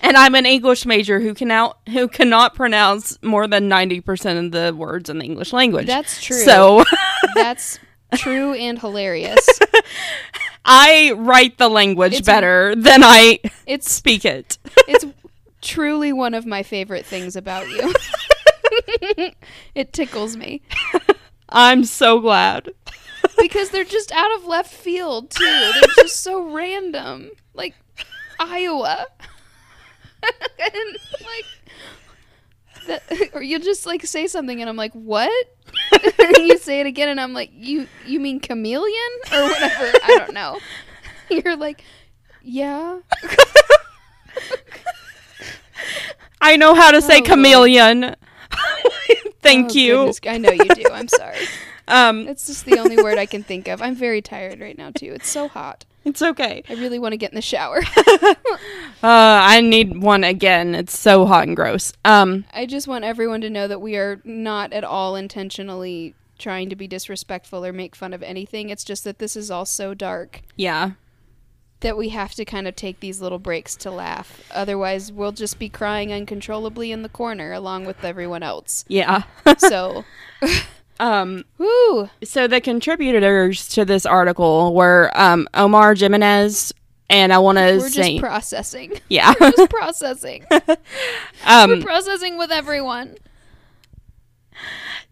S1: and I'm an English major who cannot who cannot pronounce more than ninety percent of the words in the English language.
S2: That's true.
S1: So
S2: That's true and hilarious.
S1: I write the language
S2: It's-
S1: better than I
S2: It's
S1: speak it.
S2: it's truly one of my favorite things about you. it tickles me
S1: I'm so glad.
S2: because they're just out of left field too. They're just so random, like Iowa, and like that. Or you just like say something, and I'm like, "What?" And you say it again, and I'm like, "You you mean chameleon or whatever?" I don't know. You're like, "Yeah."
S1: I know how to say
S2: Oh,
S1: chameleon. Thank
S2: Oh,
S1: you.
S2: goodness, I know you do. I'm sorry.
S1: Um,
S2: It's just the only word I can think of. I'm very tired right now too. It's so hot.
S1: it's okay.
S2: I really want to get in the shower.
S1: Uh, I need one again. It's so hot and gross. Um,
S2: I just want everyone to know that we are not at all intentionally trying to be disrespectful or make fun of anything. It's just that this is all so dark
S1: yeah.
S2: that we have to kind of take these little breaks to laugh. Otherwise, we'll just be crying uncontrollably in the corner along with everyone else.
S1: Yeah.
S2: So,
S1: um,
S2: whoo,
S1: so the contributors to this article were um, Omar Jimenez, and I want to
S2: we're just
S1: say,
S2: processing.
S1: yeah,
S2: We're just processing. We're
S1: um,
S2: processing with everyone.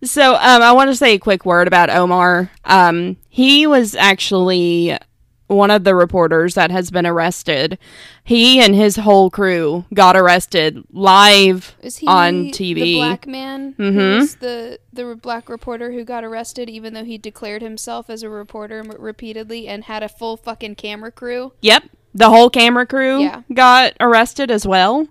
S1: so um, I want to say a quick word about Omar. Um, he was actually one of the reporters that has been arrested. He and his whole crew got arrested live
S2: Is he
S1: on
S2: the
S1: TV.
S2: black man
S1: Mhm.
S2: who's the the black reporter who got arrested even though he declared himself as a reporter repeatedly and had a full fucking camera crew?
S1: Yep, the whole camera crew
S2: Yeah.
S1: got arrested as well.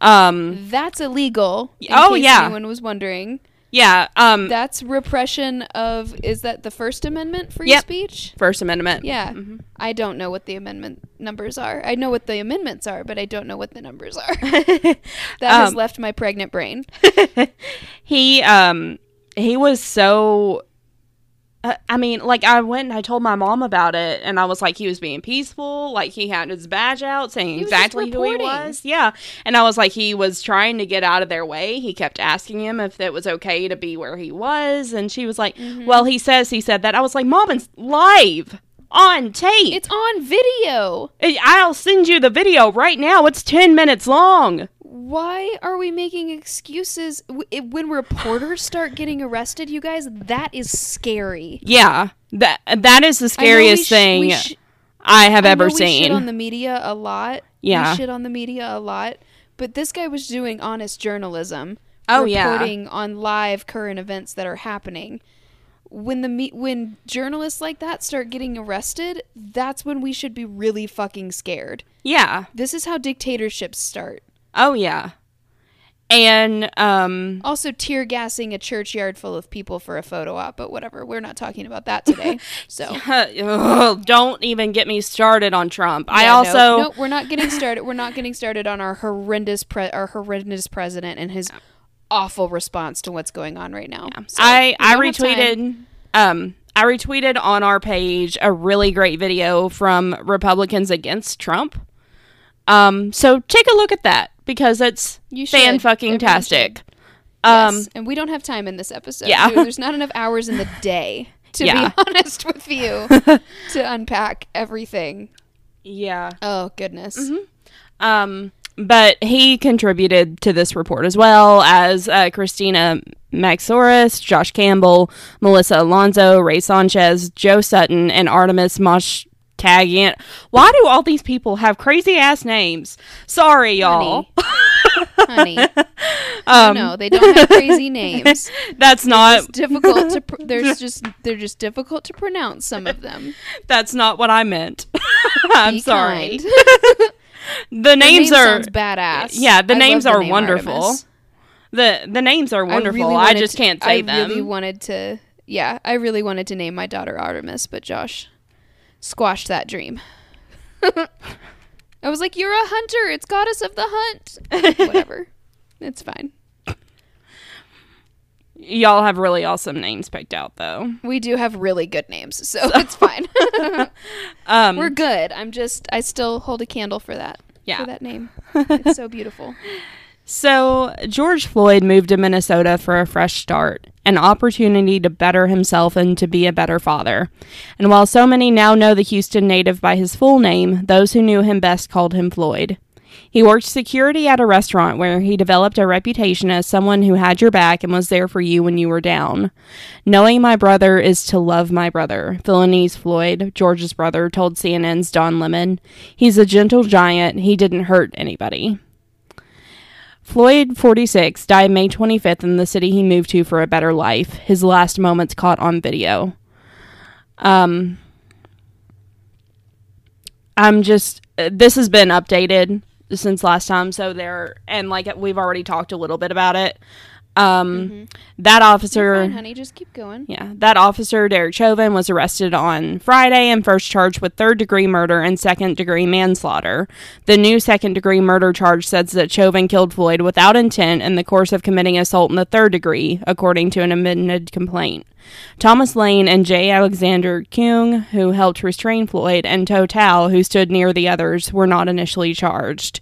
S1: Um,
S2: That's illegal.
S1: Oh, yeah.
S2: anyone was wondering.
S1: Yeah, um,
S2: That's repression of is that the First Amendment free
S1: Yep.
S2: speech?
S1: First Amendment.
S2: Yeah.
S1: Mhm.
S2: I don't know what the amendment numbers are. I know what the amendments are, but I don't know what the numbers are. that has
S1: Um,
S2: left my pregnant brain.
S1: he um he was so uh, I mean, like I went and I told my mom about it, and I was like, he was being peaceful, like he had his badge out, saying
S2: He was just
S1: exactly who he was. Yeah, and I was like, he was trying to get out of their way. He kept asking him if it was okay to be where he was, and she was like,
S2: Mm-hmm.
S1: "Well, he says he said that." I was like, "Mom, it's live on tape.
S2: It's on video.
S1: I'll send you the video right now. It's ten minutes long."
S2: Why are we making excuses when reporters start getting arrested? You guys, that is scary.
S1: Yeah, that that is the scariest
S2: sh-
S1: thing
S2: sh-
S1: I have
S2: I
S1: ever seen.
S2: shit on the media a lot.
S1: Yeah.
S2: we shit on the media a lot. But this guy was doing honest journalism.
S1: Oh, yeah.
S2: reporting on live current events that are happening. When the me- when journalists like that start getting arrested, that's when we should be really fucking scared.
S1: yeah.
S2: This is how dictatorships start.
S1: Oh yeah. And um
S2: Also, tear gassing a churchyard full of people for a photo op, but whatever. We're not talking about that today. So,
S1: ugh, don't even get me started on Trump. I
S2: Yeah, no,
S1: also
S2: no, we're not getting started. We're not getting started on our horrendous pre- our horrendous president and his awful response to what's going on right now. So,
S1: I I
S2: don't have time.
S1: retweeted um I retweeted on our page a really great video from Republicans against Trump. Um so take a look at that because it's
S2: You
S1: fan fucking tastic. Um
S2: Yes, and we don't have time in this episode.
S1: yeah.
S2: There- There's not enough hours in the day to
S1: Yeah.
S2: be honest with you, to unpack everything.
S1: Yeah.
S2: Oh goodness.
S1: Um, but he contributed to this report as well as uh, Christina Maxouris, Josh Campbell, Melissa Alonso, Ray Sanchez, Joe Sutton, and Artemis Mosh Tagiant. Why do all these people have crazy ass names? Sorry, y'all.
S2: Honey.
S1: Um,
S2: no, they don't have crazy names.
S1: That's not
S2: difficult to. Pr- there's just they're just difficult to pronounce. Some of them.
S1: that's not what I meant. I'm sorry. The
S2: The
S1: names
S2: name
S1: are
S2: badass.
S1: yeah, the
S2: I
S1: names
S2: the
S1: are
S2: name
S1: wonderful.
S2: Artemis.
S1: the the names are wonderful.
S2: really
S1: I, just
S2: to-
S1: can't say
S2: I
S1: them.
S2: really wanted to. Yeah, I really wanted to name my daughter Artemis, but Josh squashed that dream. I was like, "You're a hunter. It's goddess of the hunt." Whatever. It's fine.
S1: Y'all have really awesome names picked out though.
S2: We do have really good names, so it's fine.
S1: Um,
S2: We're good. I'm just. I still hold a candle for that.
S1: Yeah.
S2: For that name. It's so beautiful.
S1: So, George Floyd moved to Minnesota for a fresh start, an opportunity to better himself and to be a better father. And while so many now know the Houston native by his full name, those who knew him best called him Floyd. He worked security at a restaurant where he developed a reputation as someone who had your back and was there for you when you were down. Knowing my brother is to love my brother, Philonise Floyd, George's brother, told CNN's Don Lemon. He's a gentle giant. He didn't hurt anybody. Floyd, 46, died May 25th in the city he moved to for a better life. His last moments caught on video. Um, I'm just, uh, this has been updated since last time, so there, and like we've already talked a little bit about it. Um, that officer.
S2: Fine, honey. Just keep going.
S1: Yeah, that officer, Derek Chauvin, was arrested on Friday and first charged with third degree murder and second degree manslaughter. The new second degree murder charge says that Chauvin killed Floyd without intent in the course of committing assault in the third degree, according to an amended complaint. Thomas Lane and J. Alexander Kueng, who helped restrain Floyd, and Thao, who stood near the others, were not initially charged.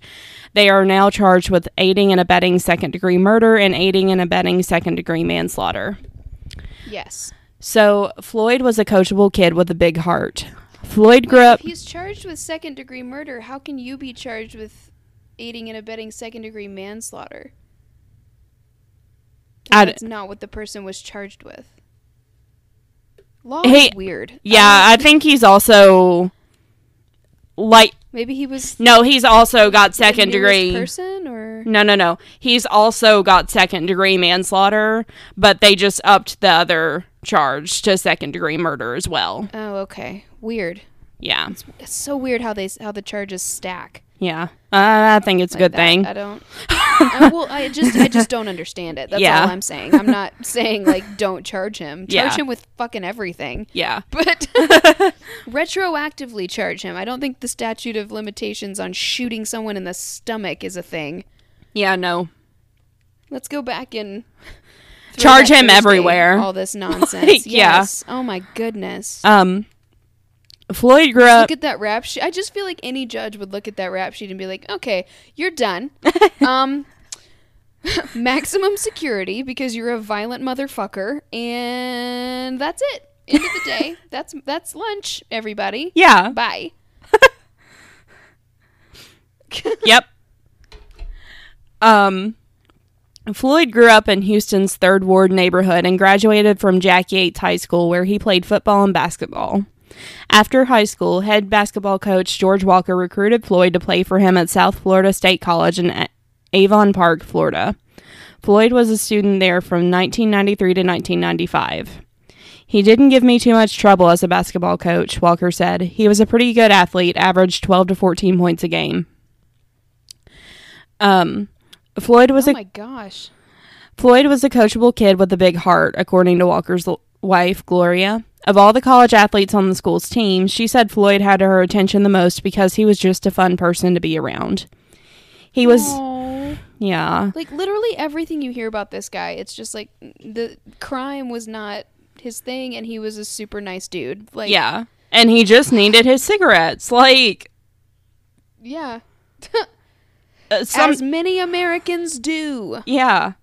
S1: They are now charged with aiding and abetting second degree murder and aiding and abetting second degree manslaughter.
S2: Yes.
S1: So Floyd was a coachable kid with a big heart. Floyd grew
S2: If
S1: up.
S2: he's charged with second degree murder, how can you be charged with aiding and abetting second degree manslaughter? That's not what the person was charged with. Law
S1: Hey,
S2: is weird.
S1: Yeah, um, I think he's also like
S2: Maybe he was
S1: no, he's also got second degree.
S2: person, or
S1: No, no, no. He's also got second degree manslaughter, but they just upped the other charge to second degree murder as well.
S2: oh, okay, weird.
S1: Yeah,
S2: It's so weird how they how the charges stack.
S1: Yeah. Uh, I think it's a good
S2: that.
S1: thing.
S2: I don't. I, well, I just I just don't understand it. That's
S1: Yeah.
S2: all I'm saying. I'm not saying like don't charge him. Charge
S1: Yeah.
S2: him with fucking everything.
S1: Yeah.
S2: But retroactively charge him. I don't think the statute of limitations on shooting someone in the stomach is a thing.
S1: Yeah, no.
S2: Let's go back and
S1: Charge him
S2: Thursday,
S1: everywhere.
S2: All this nonsense.
S1: Yeah.
S2: Yes. Oh my goodness.
S1: Um Floyd grew up
S2: look at that rap sheet. I just feel like any judge would look at that rap sheet and be like, "Okay, you're done. um, maximum security because you're a violent motherfucker, and that's it. End of the day. That's that's lunch, everybody.
S1: Yeah.
S2: Bye."
S1: yep. Um, Floyd grew up in Houston's Third Ward neighborhood and graduated from Jack Yates High School, where he played football and basketball. After high school, head basketball coach George Walker recruited Floyd to play for him at South Florida State College in Avon Park, Florida. Floyd was a student there from 1993 to 1995. He didn't give me too much trouble as a basketball coach, Walker said. He was a pretty good athlete, averaged 12 to 14 points a game. Um, Floyd was
S2: Oh
S1: a
S2: my gosh.
S1: Floyd was a coachable kid with a big heart, according to Walker's l- wife, Gloria. Of all the college athletes on the school's team, she said Floyd had her attention the most because he was just a fun person to be around. He was,
S2: Aw.
S1: yeah,
S2: like literally everything you hear about this guy. It's just like the crime was not his thing, and he was a super nice dude. Like
S1: yeah. And he just needed his cigarettes. Like,
S2: yeah.
S1: uh, some,
S2: As many Americans do.
S1: yeah.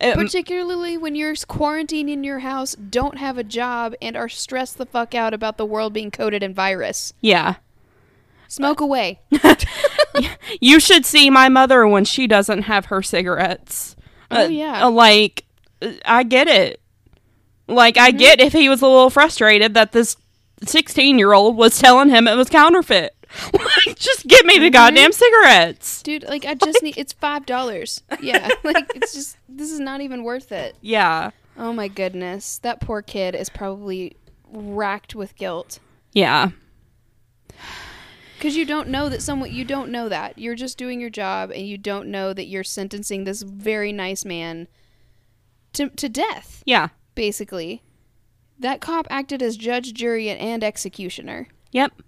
S1: Um,
S2: Particularly when you're quarantined in your house, don't have a job, and are stressed the fuck out about the world being coated in virus.
S1: yeah.
S2: Smoke away.
S1: You should see my mother when she doesn't have her cigarettes.
S2: Oh,
S1: Uh,
S2: yeah.
S1: uh, like, uh, I get it. Like, I get if he was a little frustrated that this 16 year old was telling him it was counterfeit. Like, just give me the goddamn cigarettes.
S2: Dude, like I just need it's five dollars. Yeah. Like it's just this is not even worth it.
S1: Yeah.
S2: Oh my goodness. That poor kid is probably racked with guilt.
S1: Yeah.
S2: Because you don't know that someone you don't know that. You're just doing your job and you don't know that you're sentencing this very nice man to to death,
S1: Yeah.
S2: basically. That cop acted as judge, jury, and executioner.
S1: Yep.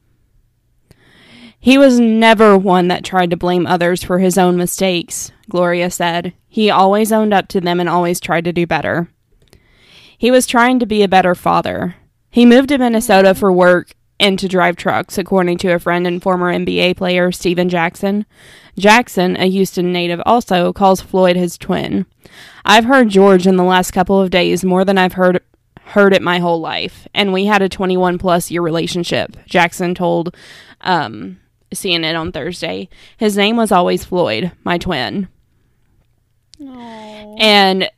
S1: He was never one that tried to blame others for his own mistakes, Gloria said. He always owned up to them and always tried to do better. He was trying to be a better father. He moved to Minnesota for work and to drive trucks, according to a friend and former NBA player, Stephen Jackson. Jackson, a Houston native, also calls Floyd his twin. I've heard George in the last couple of days more than I've heard heard it my whole life, and we had a 21 plus year relationship. Jackson told um, CNN on Thursday. His name was always Floyd, my twin.
S2: Oh.
S1: And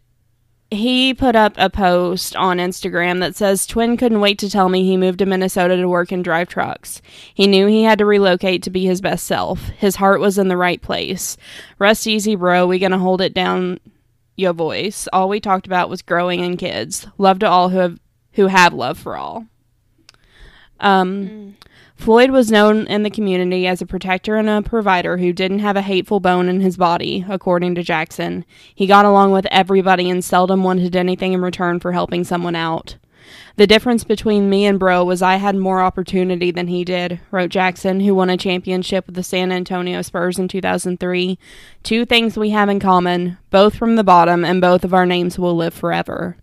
S1: he put up a post on Instagram that says Twin couldn't wait to tell me he moved to Minnesota to work and drive trucks. He knew he had to relocate to be his best self. His heart was in the right place. Rest easy, bro. We gonna hold it down your voice. All we talked about was growing and kids. Love to all who have who have love for all. Um Floyd was known in the community as a protector and a provider who didn't have a hateful bone in his body, according to Jackson. He got along with everybody and seldom wanted anything in return for helping someone out. The difference between me and Bro was I had more opportunity than he did, wrote Jackson, who won a championship with the San Antonio Spurs in 2003. Two things we have in common, both from the bottom, and both of our names will live forever.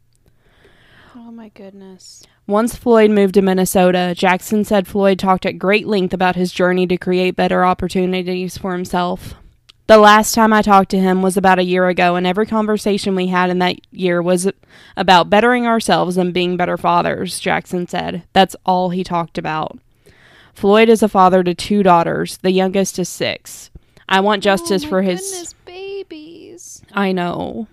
S2: Oh my goodness.
S1: Once Floyd moved to Minnesota, Jackson said Floyd talked at great length about his journey to create better opportunities for himself. The last time I talked to him was about a year ago, and every conversation we had in that year was about bettering ourselves and being better fathers, Jackson said. That's all he talked about. Floyd is a father to two daughters, the youngest is six. I want oh justice
S2: oh
S1: for his.
S2: goodness, babies.
S1: I know.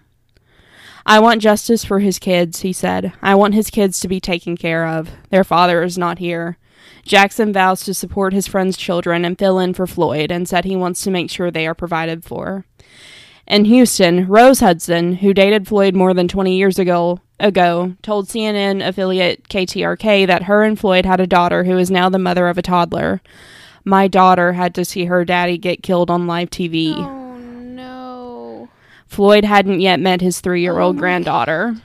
S1: I want justice for his kids, he said. I want his kids to be taken care of. Their father is not here. Jackson vows to support his friend's children and fill in for Floyd and said he wants to make sure they are provided for. In Houston, Rose Hudson, who dated Floyd more than 20 years ago, ago told CNN affiliate KTRK that her and Floyd had a daughter who is now the mother of a toddler. My daughter had to see her daddy get killed on live TV.
S2: No.
S1: Floyd hadn't yet met his three year
S2: Oh
S1: old
S2: my
S1: granddaughter.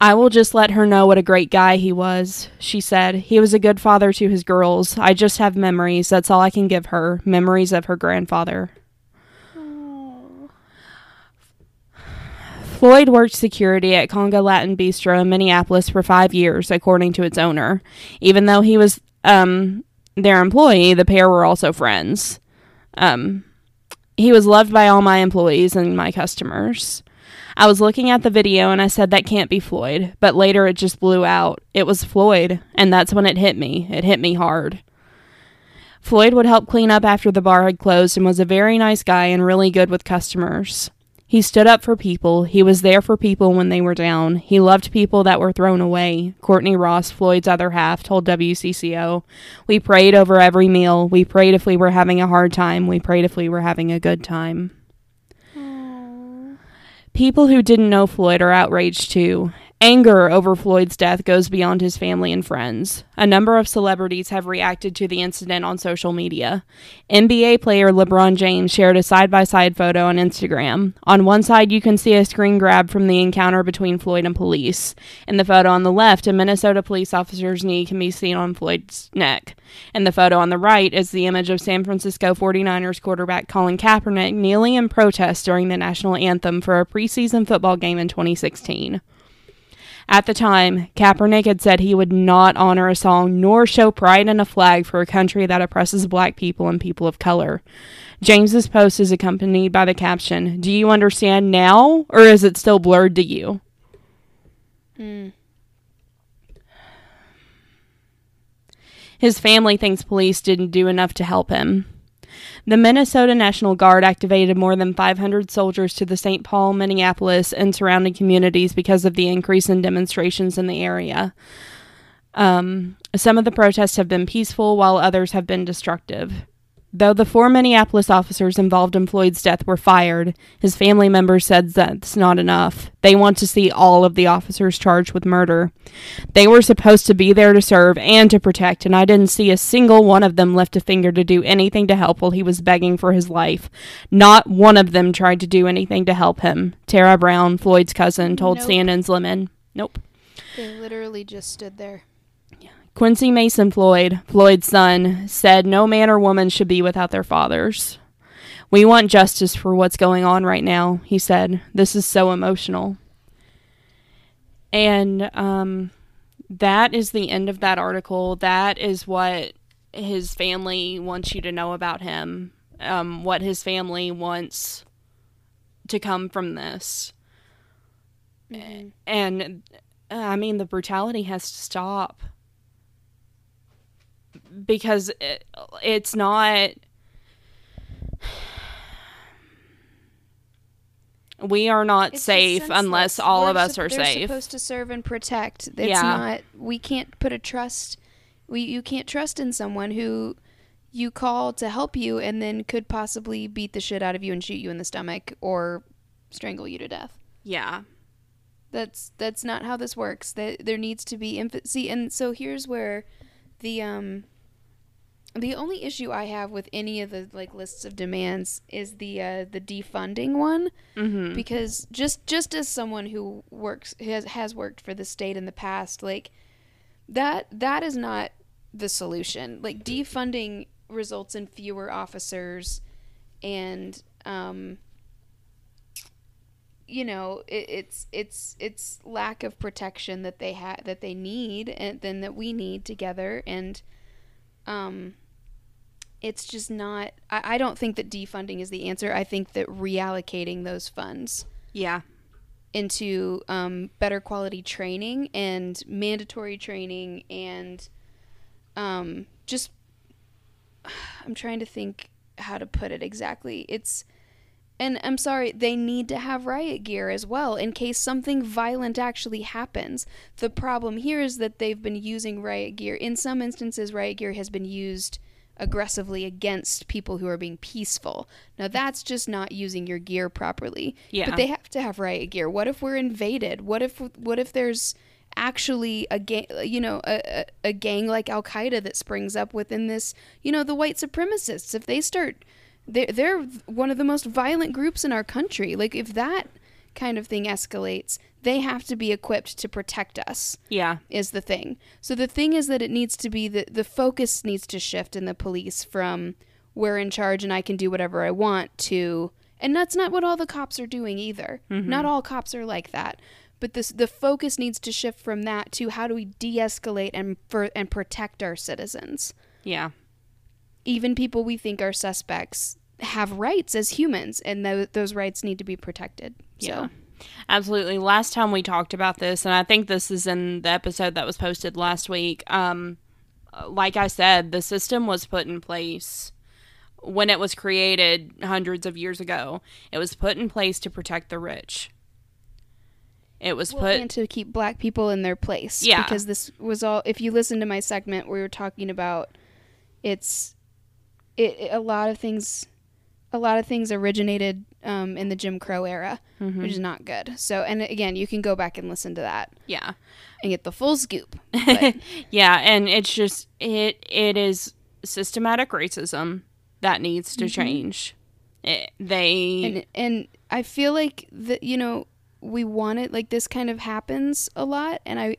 S1: I will just let her know what a great guy he was, she said. He was a good father to his girls. I just have memories. That's all I can give her memories of her grandfather.
S2: Oh.
S1: Floyd worked security at Conga Latin Bistro in Minneapolis for five years, according to its owner. Even though he was um, their employee, the pair were also friends. Um, he was loved by all my employees and my customers. I was looking at the video and I said that can't be Floyd, but later it just blew out. It was Floyd, and that's when it hit me. It hit me hard. Floyd would help clean up after the bar had closed and was a very nice guy and really good with customers. He stood up for people. He was there for people when they were down. He loved people that were thrown away. Courtney Ross, Floyd's other half, told WCCO. We prayed over every meal. We prayed if we were having a hard time. We prayed if we were having a good time. People who didn't know Floyd are outraged too. Anger over Floyd's death goes beyond his family and friends. A number of celebrities have reacted to the incident on social media. NBA player LeBron James shared a side by side photo on Instagram. On one side, you can see a screen grab from the encounter between Floyd and police. In the photo on the left, a Minnesota police officer's knee can be seen on Floyd's neck. In the photo on the right is the image of San Francisco 49ers quarterback Colin Kaepernick kneeling in protest during the national anthem for a preseason football game in 2016. At the time, Kaepernick had said he would not honor a song nor show pride in a flag for a country that oppresses black people and people of color. James's post is accompanied by the caption, Do you understand now, or is it still blurred to you?
S2: Mm.
S1: His family thinks police didn't do enough to help him. The Minnesota National Guard activated more than 500 soldiers to the St. Paul, Minneapolis, and surrounding communities because of the increase in demonstrations in the area. Um, some of the protests have been peaceful, while others have been destructive. Though the four Minneapolis officers involved in Floyd's death were fired, his family members said that's not enough. They want to see all of the officers charged with murder. They were supposed to be there to serve and to protect, and I didn't see a single one of them lift a finger to do anything to help while he was begging for his life. Not one of them tried to do anything to help him. Tara Brown, Floyd's cousin, told
S2: Nope.
S1: CNN's Lemon. Nope.
S2: They literally just stood there.
S1: Quincy Mason Floyd, Floyd's son, said no man or woman should be without their fathers. We want justice for what's going on right now, he said. This is so emotional. And um, that is the end of that article. That is what his family wants you to know about him, um, what his family wants to come from this. And uh, I mean, the brutality has to stop because it, it's not we are not
S2: It's
S1: safe unless all of us
S2: sup-
S1: are
S2: they're
S1: safe
S2: supposed to serve and protect. It's
S1: Yeah.
S2: not. We can't put a trust. We you can't trust in someone who you call to help you and then could possibly beat the shit out of you and shoot you in the stomach or strangle you to death.
S1: yeah
S2: That's that's not how this works. That there needs to be see, and so here's where the um the only issue I have with any of the like lists of demands is the uh, the defunding one.
S1: Mm-hmm.
S2: because just just as someone who works has has worked for the state in the past like that that is not the solution. Like defunding results in fewer officers and um you know it, it's it's it's lack of protection that they have that they need and then that we need together. And um it's just not I, I don't think that defunding is the answer. I think that reallocating those funds
S1: yeah.
S2: into um, better quality training and mandatory training and um, just i'm trying to think how to put it exactly. It's and i'm sorry they need to have riot gear as well in case something violent actually happens. The problem here is that they've been using riot gear. In some instances riot gear has been used aggressively against people who are being peaceful. Now that's just not using your gear properly.
S1: Yeah.
S2: but they have to have riot gear. What if we're invaded? What if what if there's actually a gang you know a, a, gang like al-qaeda that springs up within this you know the white supremacists? If they start they're, they're one of the most violent groups in our country. Like if that kind of thing escalates they have to be equipped to protect us
S1: yeah
S2: is the thing. So the thing is that it needs to be the the focus needs to shift in the police from we're in charge and I can do whatever I want to and that's not what all the cops are doing either. Mm-hmm. Not all cops are like that. But this the focus needs to shift from that to how do we de-escalate and for, and protect our citizens.
S1: yeah
S2: Even people we think are suspects have rights as humans and tho- those rights need to be protected.
S1: Yeah.
S2: So
S1: Absolutely. Last time we talked about this, and I think this is in the episode that was posted last week. Um, like I said, the system was put in place when it was created hundreds of years ago. It was put in place to protect the rich. It was
S2: well,
S1: put.
S2: and to keep black people in their place.
S1: Yeah.
S2: Because this was all. If you listen to my segment, we were talking about, it's, it, it- a lot of things, a lot of things originated um, in the Jim Crow era,
S1: Mhm.
S2: which is not good. So, and again, you can go back and listen to that
S1: yeah.
S2: and get the full scoop. But
S1: yeah, and it's just it it is systematic racism that needs to change. It, they
S2: and and I feel like that you know we want it like this kind of happens a lot, and I.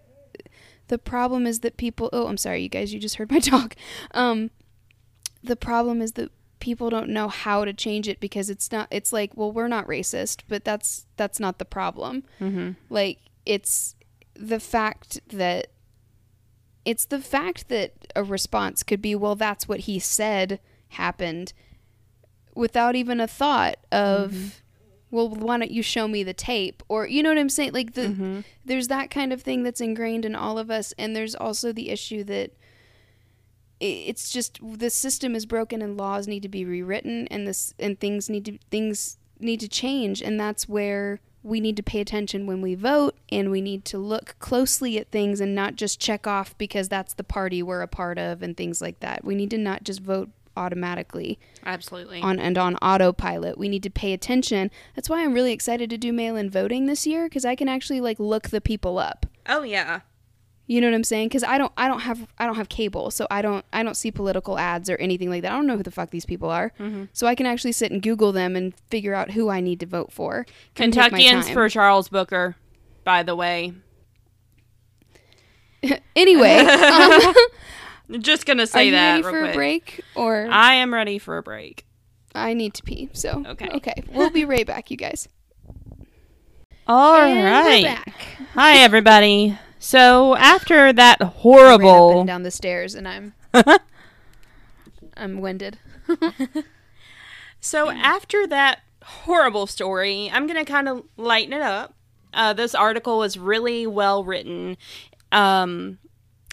S2: The problem is that people. Oh, I'm sorry, you guys. You just heard my talk. Um, the problem is that people don't know how to change it because it's not. It's like, well, we're not racist, but that's that's not the problem.
S1: Mhm.
S2: Like it's the fact that it's the fact that a response could be, well, that's what he said happened without even a thought of, well, why don't you show me the tape? Or, you know what I'm saying? Like, the, there's that kind of thing that's ingrained in all of us. And there's also the issue that it's just the system is broken and laws need to be rewritten and this and things need to things need to change and that's where we need to pay attention when we vote and we need to look closely at things and not just check off because that's the party we're a part of and things like that. We need to not just vote automatically
S1: Absolutely.
S2: on and on autopilot. We need to pay attention. That's why I'm really excited to do mail-in voting this year cuz I can actually like look the people up.
S1: oh yeah.
S2: You know what I'm saying? Because I don't, I don't have, I don't have cable, so I don't, I don't see political ads or anything like that. I don't know who the fuck these people are, so I can actually sit and Google them and figure out who I need to vote for. and take my
S1: Kentuckians for Charles Booker, by the way.
S2: anyway. um,
S1: Just gonna
S2: are
S1: say
S2: you
S1: that
S2: ready for
S1: quick.
S2: a break, or
S1: I am ready for a break.
S2: I need to pee? So
S1: Okay.
S2: okay, we'll be right back, you guys.
S1: All
S2: And
S1: right.
S2: back.
S1: Hi everybody. So after that
S2: I ran up
S1: horrible
S2: and down the stairs, and I'm, I'm winded.
S1: So after that horrible story, I'm gonna kind of lighten it up. Uh, this article was really well written, um,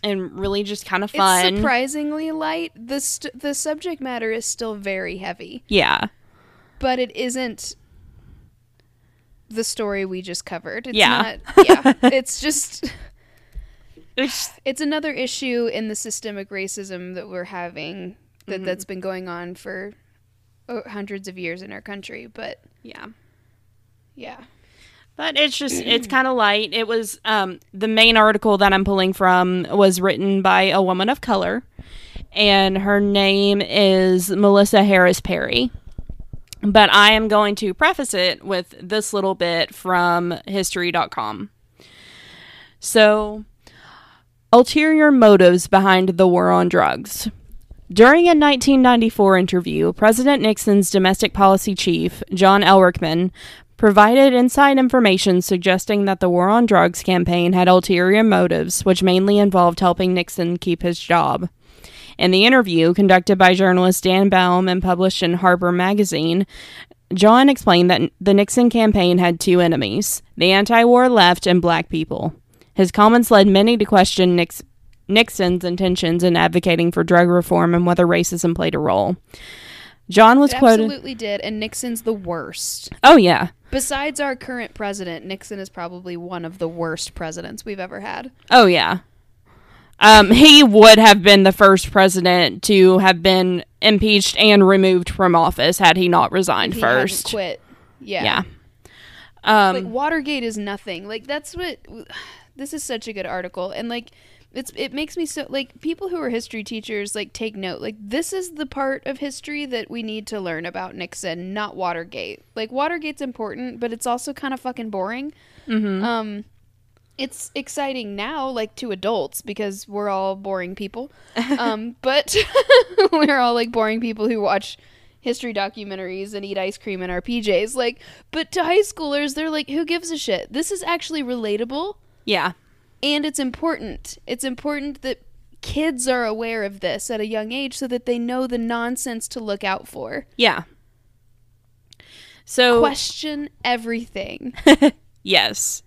S1: and really just kind of
S2: It's
S1: fun.
S2: surprisingly light. The st- the subject matter is still very heavy.
S1: yeah,
S2: but it isn't the story we just covered. It's
S1: Yeah.
S2: not yeah. It's just
S1: it's
S2: it's another issue in the systemic racism that we're having that
S1: Mm-hmm.
S2: that's been going on for uh, hundreds of years in our country, but
S1: yeah.
S2: yeah.
S1: But it's just it's kind of light. It was um, the main article that I'm pulling from was written by a woman of color, and her name is Melissa Harris Perry. But I am going to preface it with this little bit from History.com. So, ulterior motives behind the war on drugs. During a 1994 interview, President Nixon's domestic policy chief, John Ehrlichman, provided inside information suggesting that the war on drugs campaign had ulterior motives, which mainly involved helping Nixon keep his job. In the interview, conducted by journalist Dan Baum and published in Harper Magazine, John explained that the Nixon campaign had two enemies the anti war left and black people. His comments led many to question Nix- Nixon's intentions in advocating for drug reform and whether racism played a role. John was
S2: It
S1: quoted.
S2: absolutely did, and Nixon's the worst.
S1: Oh, yeah.
S2: Besides our current president, Nixon is probably one of the worst presidents we've ever had.
S1: Oh, yeah. Um, he would have been the first president to have been impeached and removed from office had he not resigned
S2: He hadn't
S1: first.
S2: quit. Yeah.
S1: Yeah. Um,
S2: like Watergate is nothing. Like that's what this is such a good article and like it's it makes me so like people who are history teachers like take note. Like this is the part of history that we need to learn about Nixon, not Watergate. Like Watergate's important, but it's also kind of fucking boring.
S1: mhm.
S2: Um it's exciting now like to adults because we're all boring people. Um but we're all like boring people who watch history documentaries and eat ice cream in our PJs. Like, but to high schoolers, they're like, who gives a shit? This is actually relatable
S1: yeah.
S2: and it's important. It's important that kids are aware of this at a young age so that they know the nonsense to look out for.
S1: Yeah. So,
S2: Question everything.
S1: yes.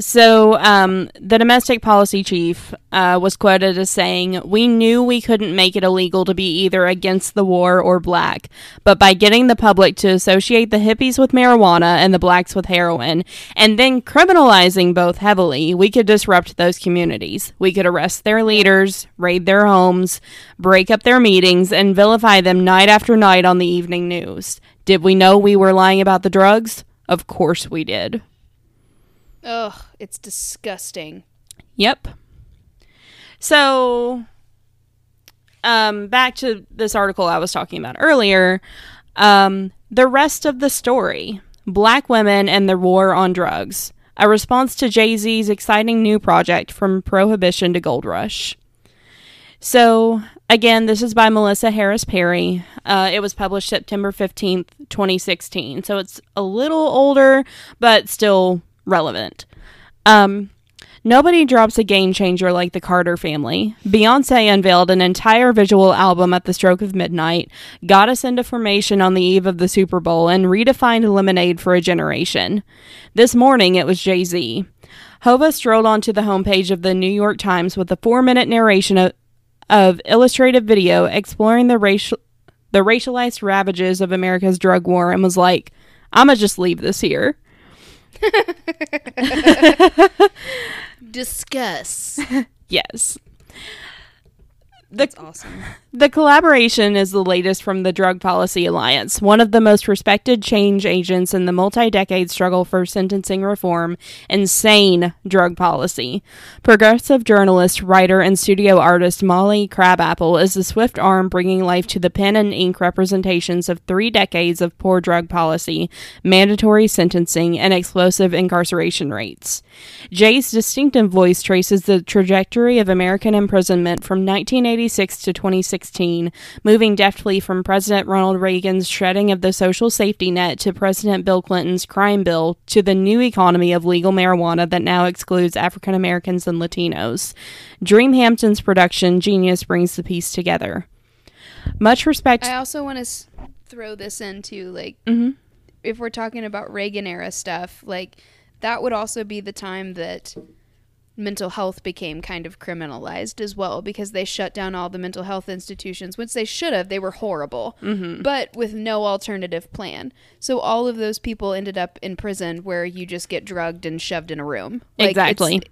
S1: So, um, the domestic policy chief uh, was quoted as saying, We knew we couldn't make it illegal to be either against the war or black, but by getting the public to associate the hippies with marijuana and the blacks with heroin, and then criminalizing both heavily, we could disrupt those communities. We could arrest their leaders, raid their homes, break up their meetings, and vilify them night after night on the evening news. Did we know we were lying about the drugs? Of course we did.
S2: Ugh, it's disgusting.
S1: Yep. So, um, back to this article I was talking about earlier. Um, the rest of the story Black women and the war on drugs. A response to Jay Z's exciting new project from prohibition to gold rush. So, again, this is by Melissa Harris Perry. Uh, it was published September 15th, 2016. So it's a little older, but still relevant. Um, Nobody drops a game changer like the Carter family. Beyonce unveiled an entire visual album at the stroke of midnight, got us into formation on the eve of the Super Bowl, and redefined lemonade for a generation. This morning it was Jay Z. Hova strolled onto the homepage of the New York Times with a four minute narration of, of illustrative video exploring the racial the racialized ravages of America's drug war and was like, I'ma just leave this here.
S2: Discuss.
S1: Yes.
S2: That's awesome.
S1: The collaboration is the latest from the Drug Policy Alliance, one of the most respected change agents in the multi decade struggle for sentencing reform and sane drug policy. Progressive journalist, writer, and studio artist Molly Crabapple is the swift arm bringing life to the pen and ink representations of three decades of poor drug policy, mandatory sentencing, and explosive incarceration rates. Jay's distinctive voice traces the trajectory of American imprisonment from 1986 to 2016, moving deftly from President Ronald Reagan's shredding of the social safety net to President Bill Clinton's crime bill to the new economy of legal marijuana that now excludes African Americans and Latinos. Dream Hampton's production genius brings the piece together. Much respect.
S2: I also want to s- throw this into like,
S1: Mhm.
S2: if we're talking about Reagan era stuff, like that would also be the time that mental health became kind of criminalized as well because they shut down all the mental health institutions, which they should have. They were horrible,
S1: Mm-hmm.
S2: but with no alternative plan. So all of those people ended up in prison where you just get drugged and shoved in a room. Like,
S1: exactly.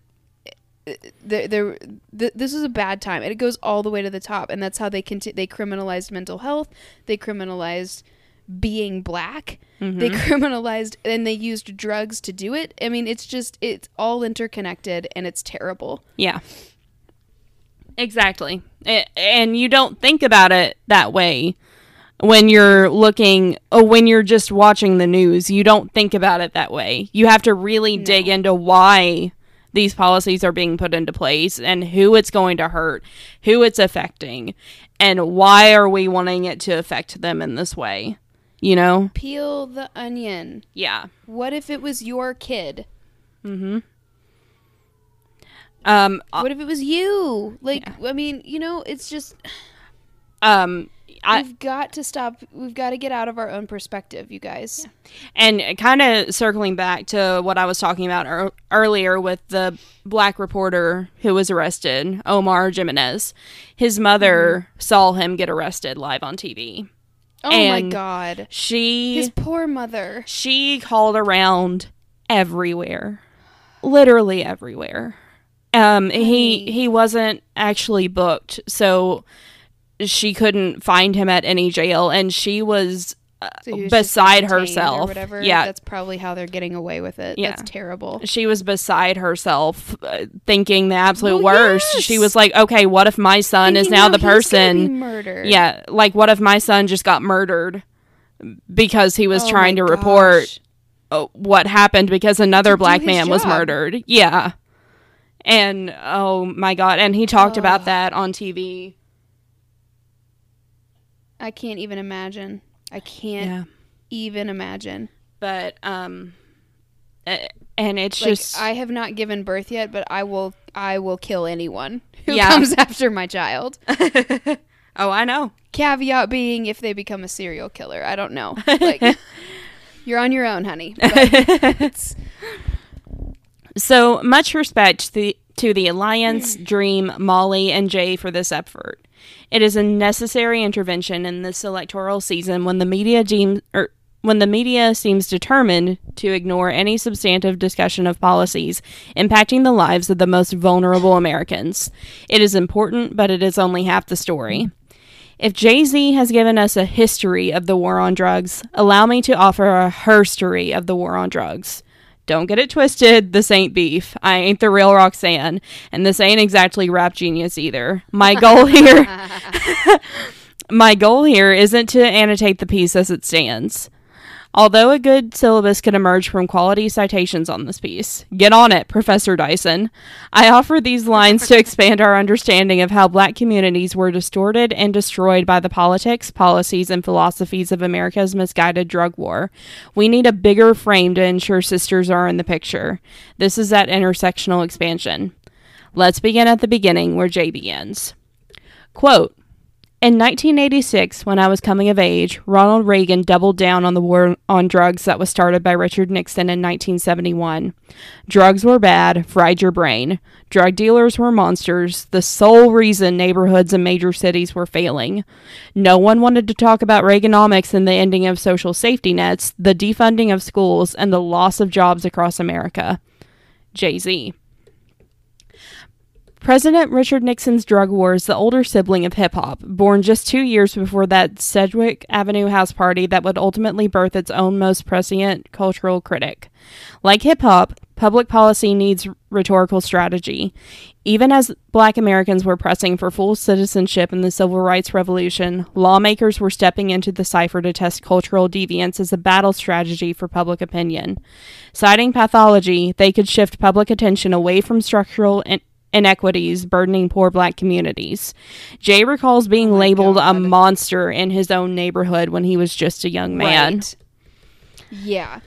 S2: there, there, th- this is a bad time, and it goes all the way to the top, and that's how they conti- they criminalized mental health, they criminalized being black, they mm-hmm. criminalized, and they used drugs to do it. I mean, it's just it's all interconnected, and it's terrible.
S1: Yeah. Exactly. And you don't think about it that way when you're looking or when you're just watching the news. You don't think about it that way. You have to really dig into why these policies are being put into place and who it's going to hurt, who it's affecting, and why are we wanting it to affect them in this way. You know?
S2: Peel the onion.
S1: Yeah.
S2: What if it was your kid? Mm-hmm.
S1: Um
S2: What if it was you? Like, I mean, you know, it's just
S1: um I
S2: we've got to stop. We've got to get out of our own perspective, you guys.
S1: And kind of circling back to what I was talking about ear earlier with the black reporter who was arrested, Omar Jimenez, his mother saw him get arrested live on TV.
S2: Oh my god,
S1: She
S2: his poor mother.
S1: she called around everywhere, literally everywhere. Um, he he wasn't actually booked, so she couldn't find him at any jail, and she was
S2: So he was just
S1: beside herself.
S2: whatever.
S1: Yeah,
S2: that's probably how they're getting away with it.
S1: Yeah.
S2: That's terrible.
S1: she was beside herself, uh, thinking the absolute
S2: Well,
S1: worst.
S2: yes.
S1: She was like, "Okay, what if my son is now the
S2: he's gonna be
S1: person?"
S2: murdered.
S1: Yeah, like what if my son just got murdered because he was
S2: Oh
S1: trying to report uh, what happened because another black man was murdered. Yeah. And oh my god, and he talked about that on TV.
S2: I can't even imagine. I can't
S1: Yeah.
S2: even imagine.
S1: But um and it's
S2: Like
S1: just
S2: I have not given birth yet, but I will. I will kill anyone who
S1: Yeah.
S2: comes after my child.
S1: Oh, I know.
S2: Caveat being if they become a serial killer. I don't know. Like you're on your own, honey. It's,
S1: So much respect to the, to the Alliance, Dream, Molly, and Jay for this effort. It is a necessary intervention in this electoral season when the media deems or er, when the media seems determined to ignore any substantive discussion of policies impacting the lives of the most vulnerable Americans. It is important, but it is only half the story. If Jay Z has given us a history of the war on drugs, allow me to offer a herstory of the war on drugs. Don't get it twisted, this ain't beef. I ain't the real Roxanne, and this ain't exactly rap genius either. My goal here My goal here isn't to annotate the piece as it stands. Although a good syllabus can emerge from quality citations on this piece. Get on it, Professor Dyson. I offer these lines to expand our understanding of how black communities were distorted and destroyed by the politics, policies, and philosophies of America's misguided drug war. We need a bigger frame to ensure sisters are in the picture. This is that intersectional expansion. Let's begin at the beginning where Jay begins. Quote, in 1986, when I was coming of age, Ronald Reagan doubled down on the war on drugs that was started by Richard Nixon in 1971. Drugs were bad, fried your brain. Drug dealers were monsters, the sole reason neighborhoods and major cities were failing. No one wanted to talk about Reaganomics and the ending of social safety nets, the defunding of schools, and the loss of jobs across America. Jay Z. President Richard Nixon's drug war is the older sibling of hip hop, born just two years before that Sedgwick Avenue house party that would ultimately birth its own most prescient cultural critic. Like hip hop, public policy needs rhetorical strategy. Even as black Americans were pressing for full citizenship in the civil rights revolution, lawmakers were stepping into the cipher to test cultural deviance as a battle strategy for public opinion. Citing pathology, they could shift public attention away from structural and inequities burdening poor black communities. Jay recalls being
S2: Oh
S1: labeled a monster in his own neighborhood when he was just a young man.
S2: Right. Yeah.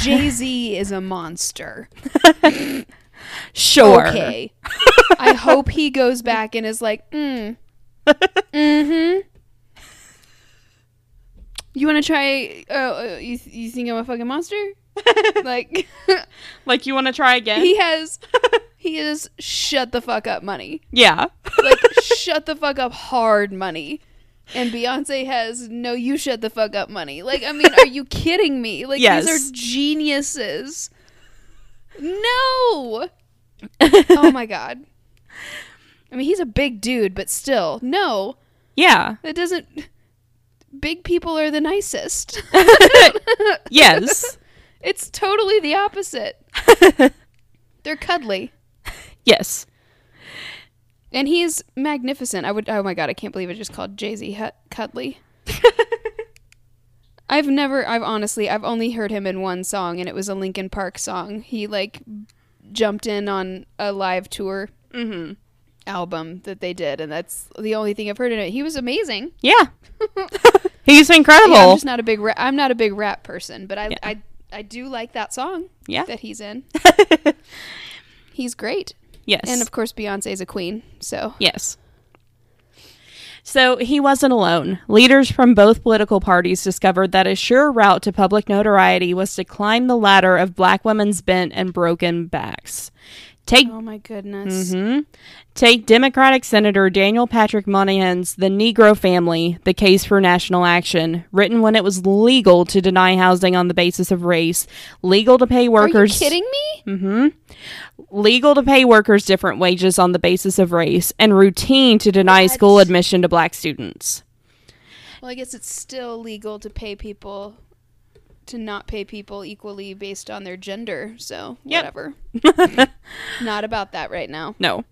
S2: Jay Z is a monster.
S1: Sure.
S2: Okay. I hope he goes back and is like, mm. Mm-hmm. You want to try? Uh, uh, you, you think I'm a fucking monster? like,
S1: Like you want to try again?
S2: he has, he is shut the fuck up money.
S1: yeah.
S2: Like, shut the fuck up hard money. And Beyonce has no, you shut the fuck up money. Like, I mean, are you kidding me? Like,
S1: Yes.
S2: these are geniuses. No. oh my god. I mean, he's a big dude, but still, no.
S1: Yeah.
S2: It doesn't. Big people are the nicest.
S1: Yes.
S2: it's totally the opposite. They're cuddly.
S1: Yes.
S2: And he's magnificent. I would. Oh my god! I can't believe I just called Jay Z Hut cuddly. I've never. I've honestly. I've only heard him in one song, and it was a Linkin Park song. He like jumped in on a live tour
S1: Mm-hmm.
S2: album that they did, and that's the only thing I've heard in it. He was amazing.
S1: Yeah. He's incredible.
S2: Yeah, I'm just not a big. Ra- I'm not a big rap person, but I.
S1: Yeah.
S2: I. I do like that song
S1: yeah.
S2: that he's in. He's great,
S1: yes.
S2: and of course Beyonce's a queen. So
S1: Yes. So he wasn't alone. Leaders from both political parties discovered that a sure route to public notoriety was to climb the ladder of black women's bent and broken backs. Take
S2: Oh my goodness.
S1: hmm Take Democratic Senator Daniel Patrick Moynihan's The Negro Family, The Case for National Action, written when it was legal to deny housing on the basis of race, legal to pay workers
S2: Are you kidding me?
S1: hmm Legal to pay workers different wages on the basis of race, and routine to deny
S2: What?
S1: school admission to black students.
S2: Well, I guess it's still legal to pay people to not pay people equally based on their gender. So
S1: Yep.
S2: whatever. not about that right now.
S1: No.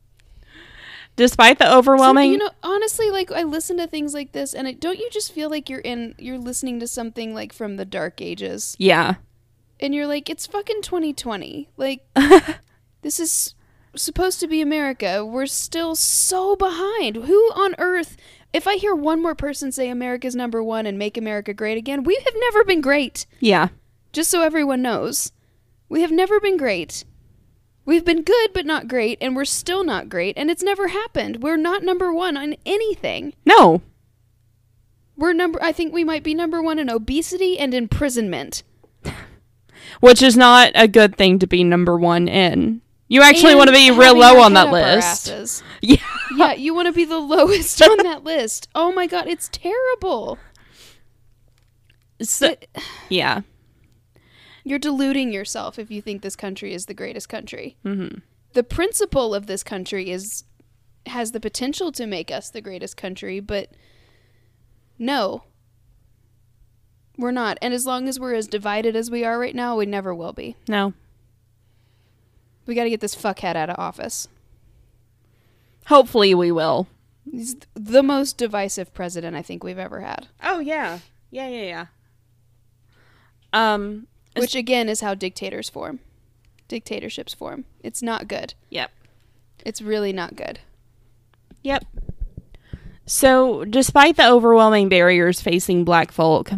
S1: Despite the
S2: So,
S1: overwhelming.
S2: you know, honestly, like I listen to things like this, and it, don't you just feel like you're in, you're listening to something like from the dark ages,
S1: yeah.
S2: and you're like, it's fucking 2020. Like, this is supposed to be America. We're still so behind. Who on earth? If I hear one more person say America's number one and make America great again, we have never been great.
S1: Yeah.
S2: Just so everyone knows, we have never been great. We've been good, but not great, and we're still not great, and it's never happened. We're not number one on anything.
S1: No.
S2: We're number. I think we might be number one in obesity and imprisonment.
S1: Which is not a good thing to be number one in. You actually
S2: And
S1: want to be real low on that list. Yeah.
S2: Yeah, you want to be the lowest on that list. Oh my god, it's terrible.
S1: So,
S2: It-
S1: yeah.
S2: You're deluding yourself if you think this country is the greatest country.
S1: hmm
S2: the principle of this country is has the potential to make us the greatest country, but no. We're not. And as long as we're as divided as we are right now, we never will be.
S1: No.
S2: We got to get this fuckhead out of office.
S1: Hopefully we will.
S2: He's the most divisive president I think we've ever had.
S1: Oh yeah. Yeah, yeah, yeah. Um.
S2: which again is how dictators form, dictatorships form. It's not good.
S1: Yep.
S2: It's really not good.
S1: Yep. So, despite the overwhelming barriers facing black folk,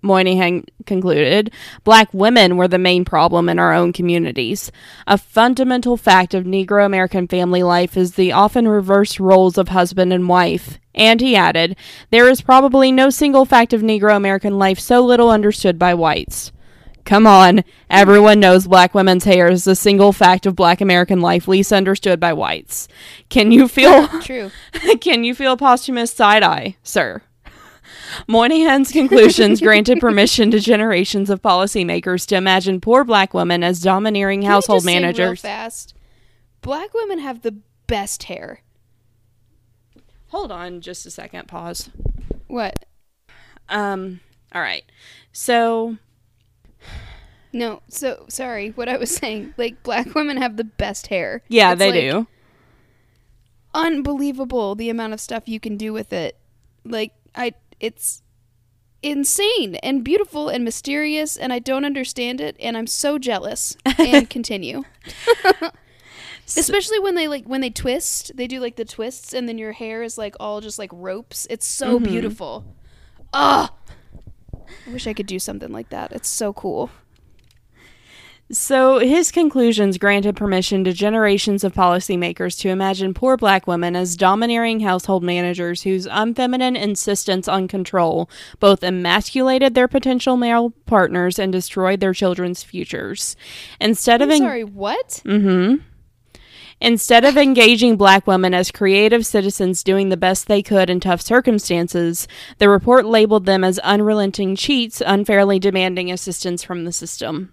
S1: Moynihan concluded, black women were the main problem in our own communities. A fundamental fact of Negro American family life is the often reversed roles of husband and wife. And he added, there is probably no single fact of Negro American life so little understood by whites. Come on, everyone knows black women's hair is the single fact of black American life least understood by whites. Can you feel
S2: True.
S1: can you feel posthumous side eye, sir? Moynihan's conclusions granted permission to generations of policymakers to imagine poor black women as domineering
S2: Can
S1: household
S2: just say real
S1: managers.
S2: fast. Black women have the best hair.
S1: Hold on just a second, pause.
S2: What?
S1: Um all right. So,
S2: No. So sorry. What I was saying. Like black women have the best hair.
S1: yeah,
S2: It's,
S1: they
S2: like,
S1: do.
S2: Unbelievable the amount of stuff you can do with it. Like I, it's insane and beautiful and mysterious, and I don't understand it, and I'm so jealous. And continue. Especially when they like when they twist, they do like the twists, and then your hair is like all just like ropes. It's so
S1: Mm-hmm.
S2: beautiful. Ah, I wish I could do something like that. It's so cool.
S1: So, his conclusions granted permission to generations of policymakers to imagine poor black women as domineering household managers whose unfeminine insistence on control both emasculated their potential male partners and destroyed their children's futures. Instead
S2: I'm
S1: of en-
S2: sorry. What?
S1: Mhm. Instead of engaging black women as creative citizens doing the best they could in tough circumstances, the report labeled them as unrelenting cheats unfairly demanding assistance from the system.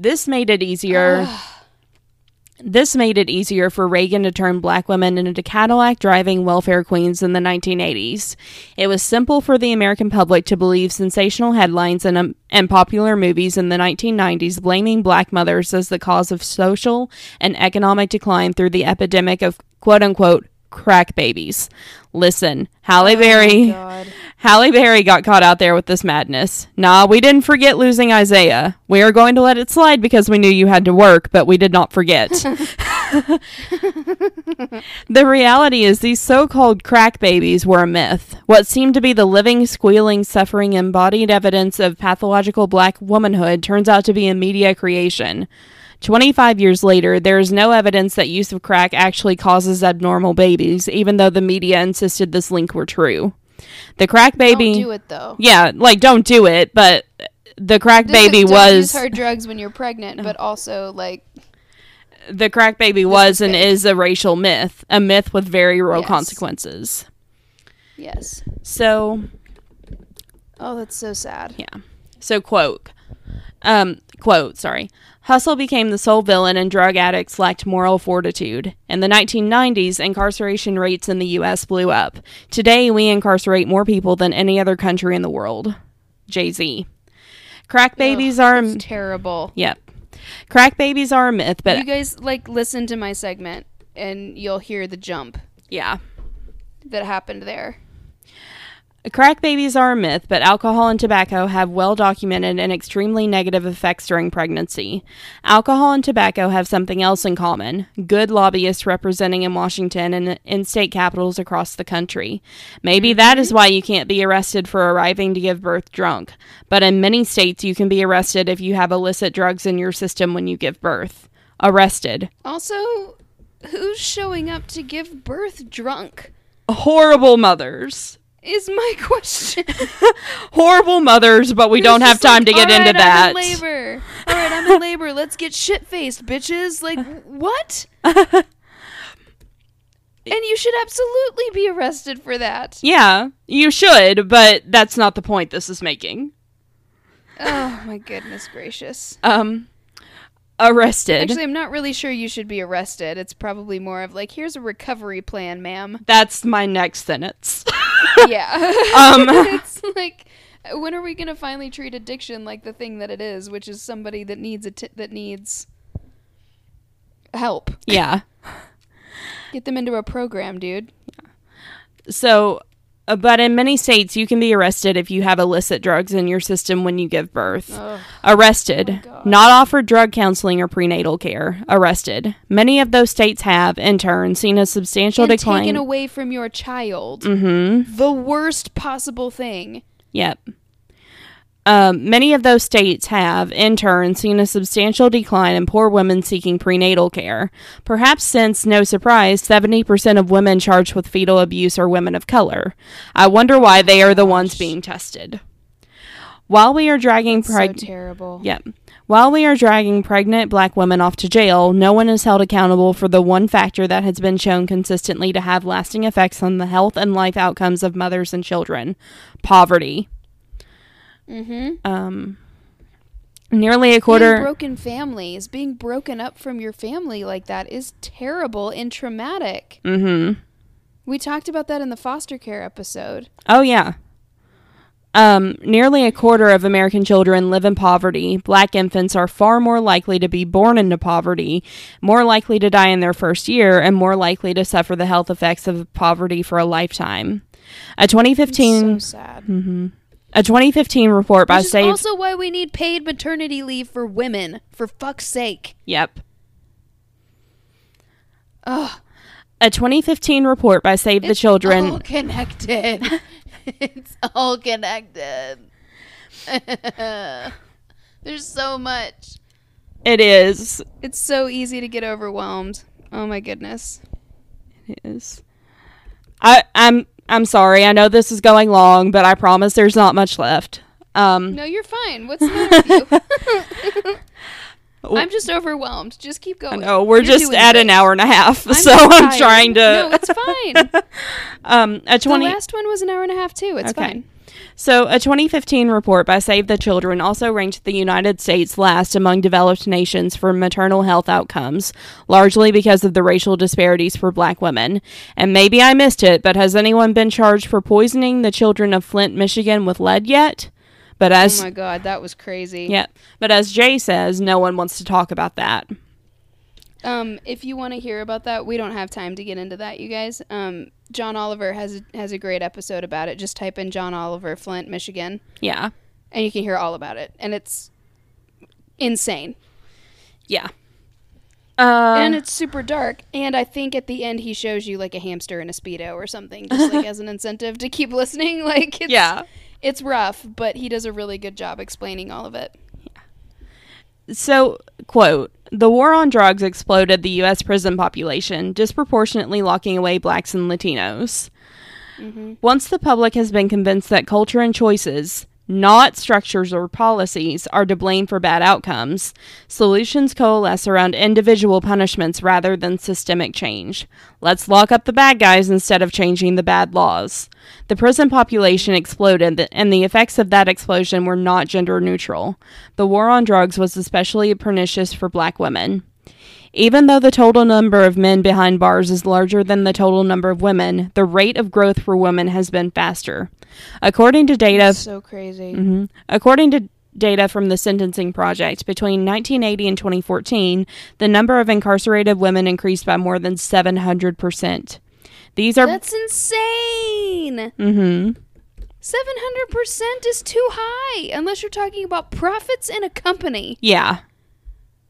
S1: This made it easier. This made it easier for Reagan to turn black women into Cadillac driving welfare queens in the 1980s. It was simple for the American public to believe sensational headlines and, um, and popular movies in the 1990s blaming black mothers as the cause of social and economic decline through the epidemic of quote unquote crack babies. Listen, Halle Berry.
S2: God.
S1: Halle Berry got caught out there with this madness. Nah, we didn't forget losing Isaiah. We are going to let it slide because we knew you had to work, but we did not forget. the reality is, these so called crack babies were a myth. What seemed to be the living, squealing, suffering, embodied evidence of pathological black womanhood turns out to be a media creation. 25 years later, there is no evidence that use of crack actually causes abnormal babies, even though the media insisted this link were true. The crack baby.
S2: Don't do it though.
S1: Yeah, like don't do it, but the crack baby
S2: Don't
S1: was
S2: use hard drugs when you're pregnant, but also like
S1: the crack baby was
S2: is
S1: and is a racial myth, a myth with very real
S2: Yes.
S1: consequences.
S2: yes.
S1: So,
S2: Oh, that's so sad.
S1: yeah. So quote um quote, sorry. Hustle became the sole villain and drug addicts lacked moral fortitude. In the 1990s, incarceration rates in the US blew up. Today, we incarcerate more people than any other country in the world. Jay-Z. Crack babies are
S2: It's terrible.
S1: Yep. Crack babies are a myth, but
S2: you guys like listen to my segment and you'll hear the jump
S1: yeah.
S2: that happened there.
S1: Crack babies are a myth, but alcohol and tobacco have well documented and extremely negative effects during pregnancy. Alcohol and tobacco have something else in common good lobbyists representing in Washington and in state capitals across the country. Maybe that is mm-hmm. why you can't be arrested for arriving to give birth drunk, but in many states you can be arrested if you have illicit drugs in your system when you give birth. Arrested.
S2: Also, who's showing up to give birth drunk?
S1: Horrible mothers.
S2: Is my question.
S1: Horrible mothers, but we don't have time
S2: like,
S1: to get
S2: "All
S1: into
S2: right,
S1: that.
S2: I'm in labor. All right, I'm in labor. Let's get shit faced, bitches. Like what? and you should absolutely be arrested for that.
S1: Yeah, you should, but that's not the point this is making.
S2: Oh my goodness gracious.
S1: Um, arrested.
S2: Actually, I'm not really sure you should be arrested. It's probably more of like, here's a recovery plan, ma'am.
S1: that's my next sentence.
S2: yeah.
S1: Um.
S2: it's like, when are we gonna finally treat addiction like the thing that it is, which is somebody that needs a t- that needs help?
S1: yeah.
S2: Get them into a program, dude.
S1: So, But in many states, you can be arrested if you have illicit drugs in your system when you give birth.
S2: Ugh.
S1: Arrested.
S2: Oh,
S1: not offered drug counseling or prenatal care. Arrested. Many of those states have, in turn, seen a substantial
S2: and
S1: decline.
S2: taken away from your child.
S1: mm-hmm.
S2: The worst possible thing.
S1: Yep. Um, many of those states have, in turn, seen a substantial decline in poor women seeking prenatal care. Perhaps since, no surprise, 70% of women charged with fetal abuse are women of color. I wonder why they are the ones being tested. While we are dragging
S2: So terrible.
S1: Yep. While we are dragging pregnant black women off to jail, no one is held accountable for the one factor that has been shown consistently to have lasting effects on the health and life outcomes of mothers and children poverty.
S2: Mm-hmm.
S1: Um, nearly a
S2: Being
S1: quarter.
S2: broken families, being broken up from your family like that is terrible and traumatic.
S1: mm-hmm.
S2: We talked about that in the foster care episode.
S1: Oh, yeah. Um, nearly a quarter of American children live in poverty. Black infants are far more likely to be born into poverty, more likely to die in their first year, and more likely to suffer the health effects of poverty for a lifetime. A 2015
S2: It's so sad.
S1: Mhm. A 2015 report by
S2: Which is
S1: Save
S2: also why we need paid maternity leave for women. For fuck's sake.
S1: Yep.
S2: Ugh.
S1: A 2015 report by Save the Children.
S2: It's
S1: Children
S2: all connected. it's all connected. There's so much.
S1: it is
S2: It's so easy to get overwhelmed. Oh my goodness.
S1: it is I I'm I'm sorry. I know this is going long, but I promise there's not much left. Um
S2: No, you're fine. What's the matter with you? I'm just overwhelmed. Just keep going.
S1: No, we're
S2: You're
S1: just at an hour and a half,
S2: I'm
S1: so
S2: just
S1: I'm trying to
S2: No, it's fine.
S1: um a
S2: the
S1: 20
S2: last one was an hour and a half too. It's
S1: Okay.
S2: fine.
S1: So, a 2015 report by Save the Children also ranked the United States last among developed nations for maternal health outcomes, largely because of the racial disparities for black women. And maybe I missed it, but has anyone been charged for poisoning the children of Flint, Michigan with lead yet? But as
S2: Oh my god, that was crazy.
S1: yeah, but as Jay says, no one wants to talk about that.
S2: Um, if you want to hear about that, we don't have time to get into that, you guys. Um, John Oliver has a, has a great episode about it. Just type in John Oliver, Flint, Michigan,
S1: Yeah.
S2: and you can hear all about it. And it's insane.
S1: Yeah. Uh,
S2: and it's super dark. And I think at the end he shows you like a hamster in a speedo or something, just like as an incentive to keep listening. Like it's,
S1: yeah.
S2: it's rough, but he does a really good job explaining all of it.
S1: So, quote, the war on drugs exploded the U.S. prison population, disproportionately locking away blacks and Latinos.
S2: Mm-hmm.
S1: Once the public has been convinced that culture and choices, not structures or policies, are to blame for bad outcomes, solutions coalesce around individual punishments rather than systemic change. Let's lock up the bad guys instead of changing the bad laws. The prison population exploded, and the effects of that explosion were not gender neutral. The war on drugs was especially pernicious for black women. Even though the total number of men behind bars is larger than the total number of women, the rate of growth for women has been faster. According to data
S2: so crazy.
S1: Mhm. According to data from the Sentencing Project, between 1980 and 2014, the number of incarcerated women increased by more than 700%. These are
S2: That's insane.
S1: Mhm.
S2: 700% is too high unless you're talking about profits in a company.
S1: Yeah.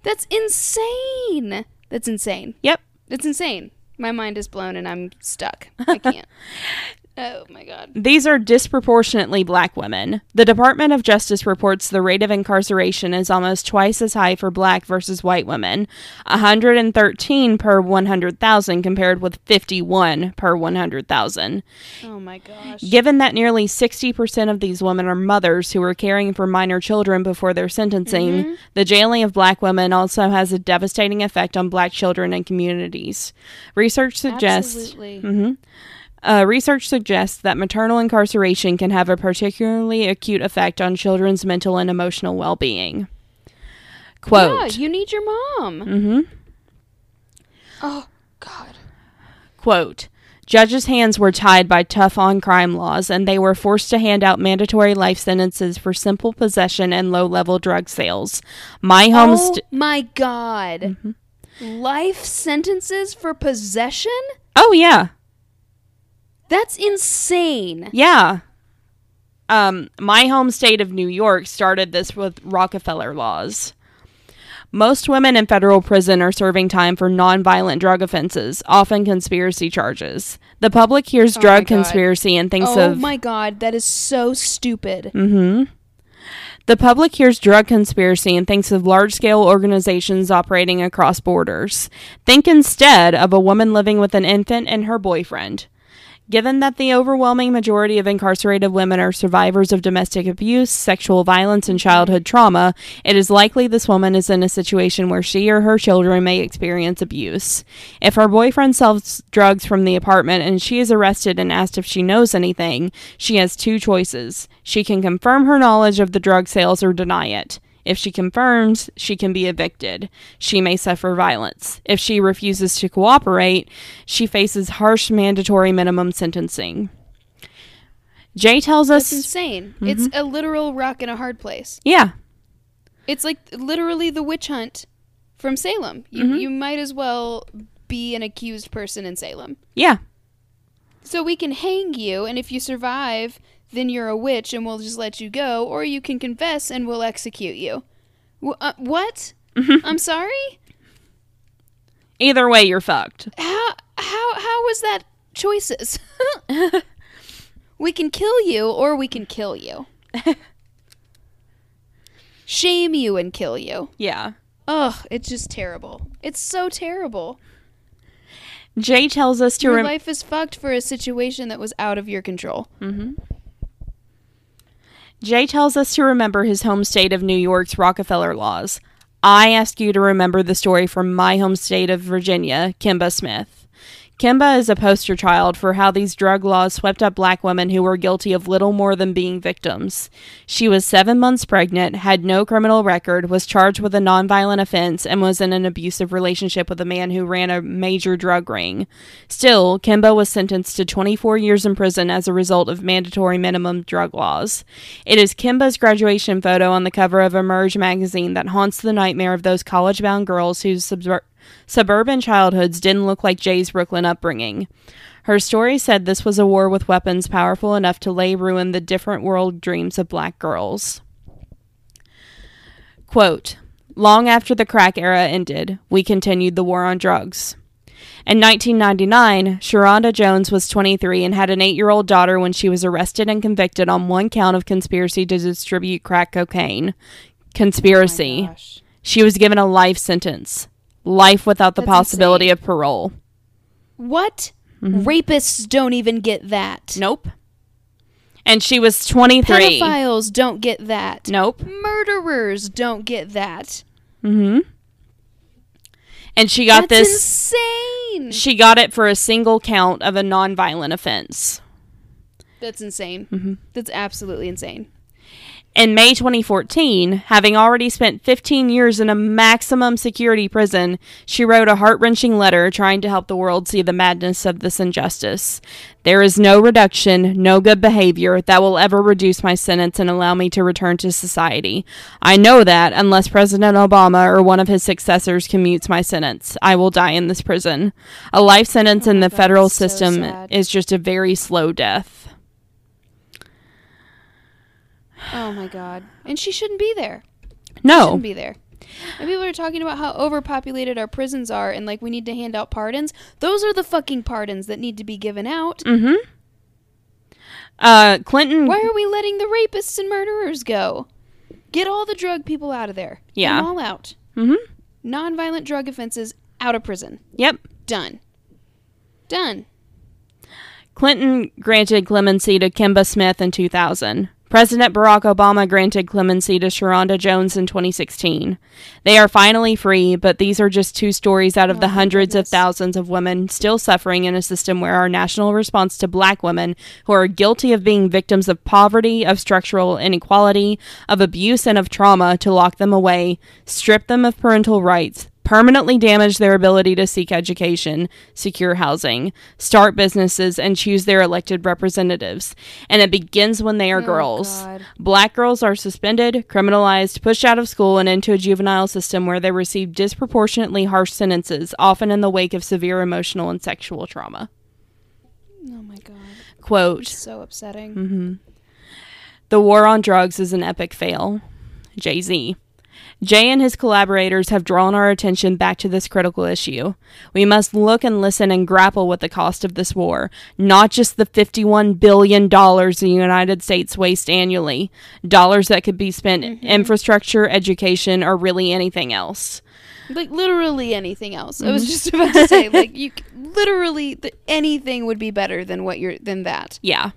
S2: That's insane. That's insane.
S1: Yep.
S2: It's insane. My mind is blown and I'm stuck. I can't. oh my god.
S1: These are disproportionately black women. The Department of Justice reports the rate of incarceration is almost twice as high for black versus white women 113 per 100,000 compared with 51 per 100,000.
S2: Oh my gosh.
S1: Given that nearly 60% of these women are mothers who are caring for minor children before their sentencing, the jailing of black women also has a devastating effect on black children and communities. Research suggests.
S2: Absolutely.
S1: Mhm. Uh, research suggests that maternal incarceration can have a particularly acute effect on children's mental and emotional well being. Quote.
S2: Yeah, you need your mom.
S1: Mm hmm.
S2: Oh god.
S1: Quote Judges' hands were tied by tough on crime laws, and they were forced to hand out mandatory life sentences for simple possession and low level drug sales. My home.
S2: oh
S1: st-
S2: my god.
S1: Mm-hmm.
S2: Life sentences for possession?
S1: oh, yeah.
S2: That's insane.
S1: Yeah. Um, my home state of New York started this with Rockefeller laws. Most women in federal prison are serving time for nonviolent drug offenses, often conspiracy charges. The public hears
S2: Oh
S1: drug conspiracy and thinks
S2: Oh
S1: of Oh
S2: my god, that is so stupid.
S1: Mm-hmm. The public hears drug conspiracy and thinks of large scale organizations operating across borders. Think instead of a woman living with an infant and her boyfriend. Given that the overwhelming majority of incarcerated women are survivors of domestic abuse, sexual violence, and childhood trauma, it is likely this woman is in a situation where she or her children may experience abuse. If her boyfriend sells drugs from the apartment and she is arrested and asked if she knows anything, she has two choices. She can confirm her knowledge of the drug sales or deny it. If she confirms, she can be evicted. She may suffer violence. If she refuses to cooperate, she faces harsh mandatory minimum sentencing. Jay tells
S2: That's
S1: us,
S2: insane. It's a literal rock in a hard place.
S1: yeah,
S2: It's like literally the witch hunt from Salem. You
S1: Mm-hmm.
S2: you might as well be an accused person in Salem.
S1: yeah,
S2: So we can hang you, and if you survive, then you're a witch, and we'll just let you go, or you can confess, and we'll execute you. Uh, what?
S1: Mm-hmm.
S2: I'm sorry.
S1: either way, you're fucked.
S2: How how how was that choices? we can kill you, or we can kill you. Shame you and kill you.
S1: Yeah.
S2: Ugh, it's just terrible. It's so terrible.
S1: Jay tells us to
S2: Your
S1: rem-
S2: life is fucked for a situation that was out of your control.
S1: Jay tells us to remember his home state of New York's Rockefeller laws. I ask you to remember the story from my home state of Virginia, Kimba Smith. Kimba is a poster child for how these drug laws swept up black women who were guilty of little more than being victims. She was seven months pregnant, had no criminal record, was charged with a nonviolent offense, and was in an abusive relationship with a man who ran a major drug ring. Still, Kimba was sentenced to 24 years in prison as a result of mandatory minimum drug laws. It is Kimba's graduation photo on the cover of Emerge magazine that haunts the nightmare of those college bound girls whose subver- suburban childhoods didn't look like Jay's Brooklyn upbringing. Her story said this was a war with weapons powerful enough to lay ruin the different world dreams of black girls. Quote, Long after the crack era ended, we continued the war on drugs. In 1999, Sharonda Jones was 23 and had an eight year old daughter when she was arrested and convicted on one count of conspiracy to distribute crack cocaine. Oh conspiracy.
S2: Gosh.
S1: she was given a life sentence. Life without the
S2: That's
S1: possibility
S2: insane.
S1: of parole.
S2: What?
S1: Mm-hmm.
S2: Rapists don't even get that.
S1: Nope. And she was 23.
S2: Pedophiles don't get that.
S1: Nope.
S2: Murderers don't get that.
S1: Mm-hmm. And she got
S2: That's
S1: this.
S2: insane.
S1: She got it for a single count of a nonviolent offense.
S2: That's insane.
S1: Mm-hmm.
S2: That's absolutely insane.
S1: In May 2014, having already spent 15 years in a maximum security prison, she wrote a heart wrenching letter trying to help the world see the madness of this injustice. There is no reduction, no good behavior that will ever reduce my sentence and allow me to return to society. I know that unless President Obama or one of his successors commutes my sentence, I will die in this prison. A life sentence in the federal
S2: so
S1: system
S2: sad.
S1: is just a very slow death.
S2: Oh my god. And she shouldn't be there.
S1: No.
S2: Shouldn't be there. And people are talking about how overpopulated our prisons are and like we need to hand out pardons. Those are the fucking pardons that need to be given out.
S1: Mm-hmm. Uh, Clinton.
S2: Why are we letting the rapists and murderers go? Get all the drug people out of there. Get
S1: Yeah.
S2: them all out.
S1: Mm-hmm.
S2: Nonviolent drug offenses out of prison.
S1: Yep.
S2: Done. Done.
S1: Clinton granted clemency to Kimba Smith in 2000. President Barack Obama granted clemency to Sharonda Jones in 2016. They are finally free, but these are just two stories out of
S2: Oh
S1: the hundreds of thousands of women still suffering in a system where our national response to black women who are guilty of being victims of poverty, of structural inequality, of abuse, and of trauma to lock them away, strip them of parental rights, permanently damage their ability to seek education, secure housing, start businesses, and choose their elected representatives. And it begins when they are
S2: Oh,
S1: girls.
S2: God.
S1: Black girls are suspended, criminalized, pushed out of school, and into a juvenile system where they receive disproportionately harsh sentences, often in the wake of severe emotional and sexual trauma.
S2: Oh my god.
S1: Quote
S2: So upsetting.
S1: hmm The war on drugs is an epic fail. Jay Z. Jay and his collaborators have drawn our attention back to this critical issue. We must look and listen and grapple with the cost of this war, not just the $51 billion the United States wastes annually, dollars that could be spent in infrastructure, education, or really anything else.
S2: Like literally anything else. I was
S1: Mm-hmm.
S2: just about to say like you literally th- anything would be better than what you're than that.
S1: Yeah.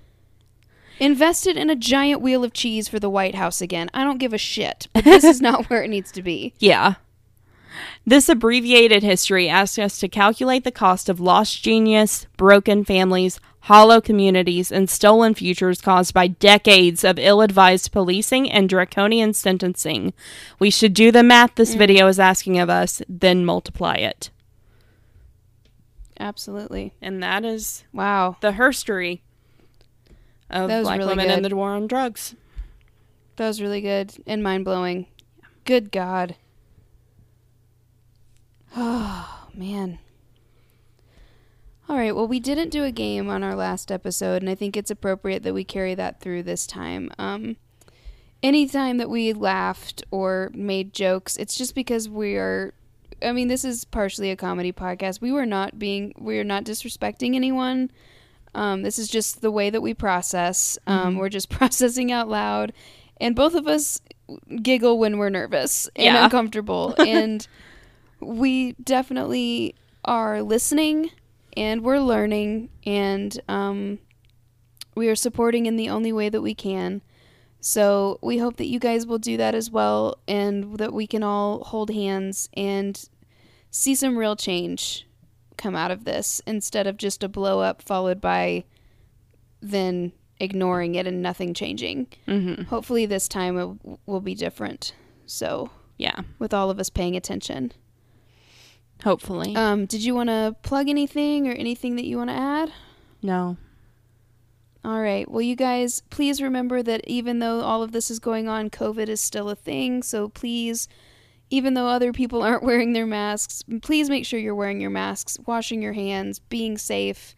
S2: Invested in a giant wheel of cheese for the White House again. I don't give a shit. But this is not where it needs to be.
S1: Yeah. This abbreviated history asks us to calculate the cost of lost genius, broken families, hollow communities, and stolen futures caused by decades of ill advised policing and draconian sentencing. We should do the math this mm. video is asking of us, then multiply it.
S2: Absolutely.
S1: And that is
S2: Wow.
S1: the herstory of
S2: That
S1: black
S2: really
S1: women
S2: good.
S1: the war on drugs.
S2: That was really good and mind blowing. Good God. Oh, man. All right, well, we didn't do a game on our last episode, and I think it's appropriate that we carry that through this time. Um, anytime that we laughed or made jokes, it's just because we are. I mean, this is partially a comedy podcast. We were not being, we are not disrespecting anyone. Um, this is just the way that we process. Um, We're just processing out loud, and both of us giggle when we're nervous and
S1: Yeah.
S2: uncomfortable, and we definitely are listening, and we're learning, and um, we are supporting in the only way that we can. So we hope that you guys will do that as well, and that we can all hold hands and see some real change come out of this instead of just a blow up followed by then ignoring it and nothing changing.
S1: hmm
S2: Hopefully, this time it w- will be different. So,
S1: Yeah,
S2: with all of us paying attention.
S1: hopefully.
S2: Um, did you want to plug anything or anything that you want to add?
S1: no.
S2: All right. Well, you guys, please remember that even though all of this is going on, COVID is still a thing. So please, even though other people aren't wearing their masks, please make sure you're wearing your masks, washing your hands, being safe.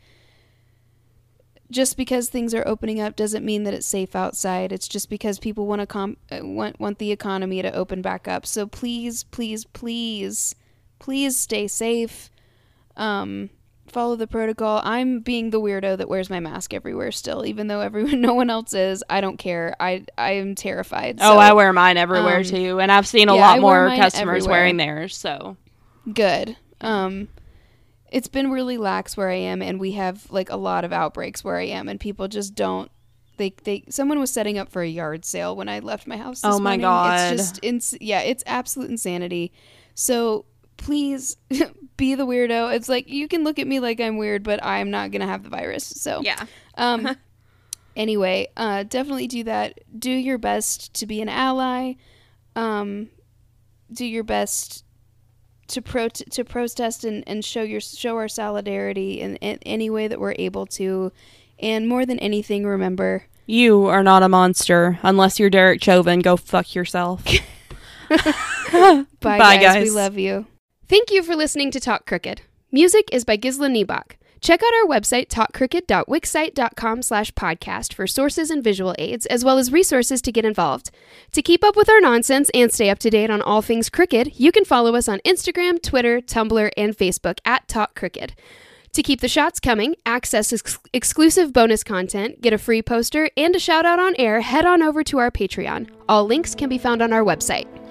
S2: Just because things are opening up doesn't mean that it's safe outside. It's just because people want to uh, want want the economy to open back up. So please, please, please, please stay safe. Um, follow the protocol. I'm being the weirdo that wears my mask everywhere still, even though everyone, no one else is. I don't care. I I am terrified.
S1: Oh, I wear mine everywhere
S2: um,
S1: too, and I've seen a
S2: yeah,
S1: lot more customers
S2: everywhere.
S1: wearing theirs. So
S2: good. Um, it's been really lax where I am, and we have like a lot of outbreaks where I am, and people just don't. They, they someone was setting up for a yard sale when I left my house.
S1: Oh my
S2: morning.
S1: God.
S2: It's just ins- yeah, it's absolute insanity. So please be the weirdo. It's like you can look at me like I'm weird, but I'm not gonna have the virus. So
S1: yeah,
S2: um, anyway, uh, definitely do that. Do your best to be an ally. Um, do your best to pro to protest and, and show your show our solidarity in, in any way that we're able to. And more than anything, remember
S1: you are not a monster unless you're Derek Chauvin. Go fuck yourself.
S2: bye,
S1: Bye,
S2: guys.
S1: guys.
S2: We love you. Thank you for listening to Talk Crooked. Music is by Gisla Niebach. Check out our website, talkcrooked.wixsite.com slash podcast for sources and visual aids, as well as resources to get involved. To keep up with our nonsense and stay up to date on all things crooked, you can follow us on Instagram, Twitter, Tumblr, and Facebook at Talk Crooked. To keep the shots coming, access ex- exclusive bonus content, get a free poster, and a shout out on air, head on over to our Patreon. All links can be found on our website.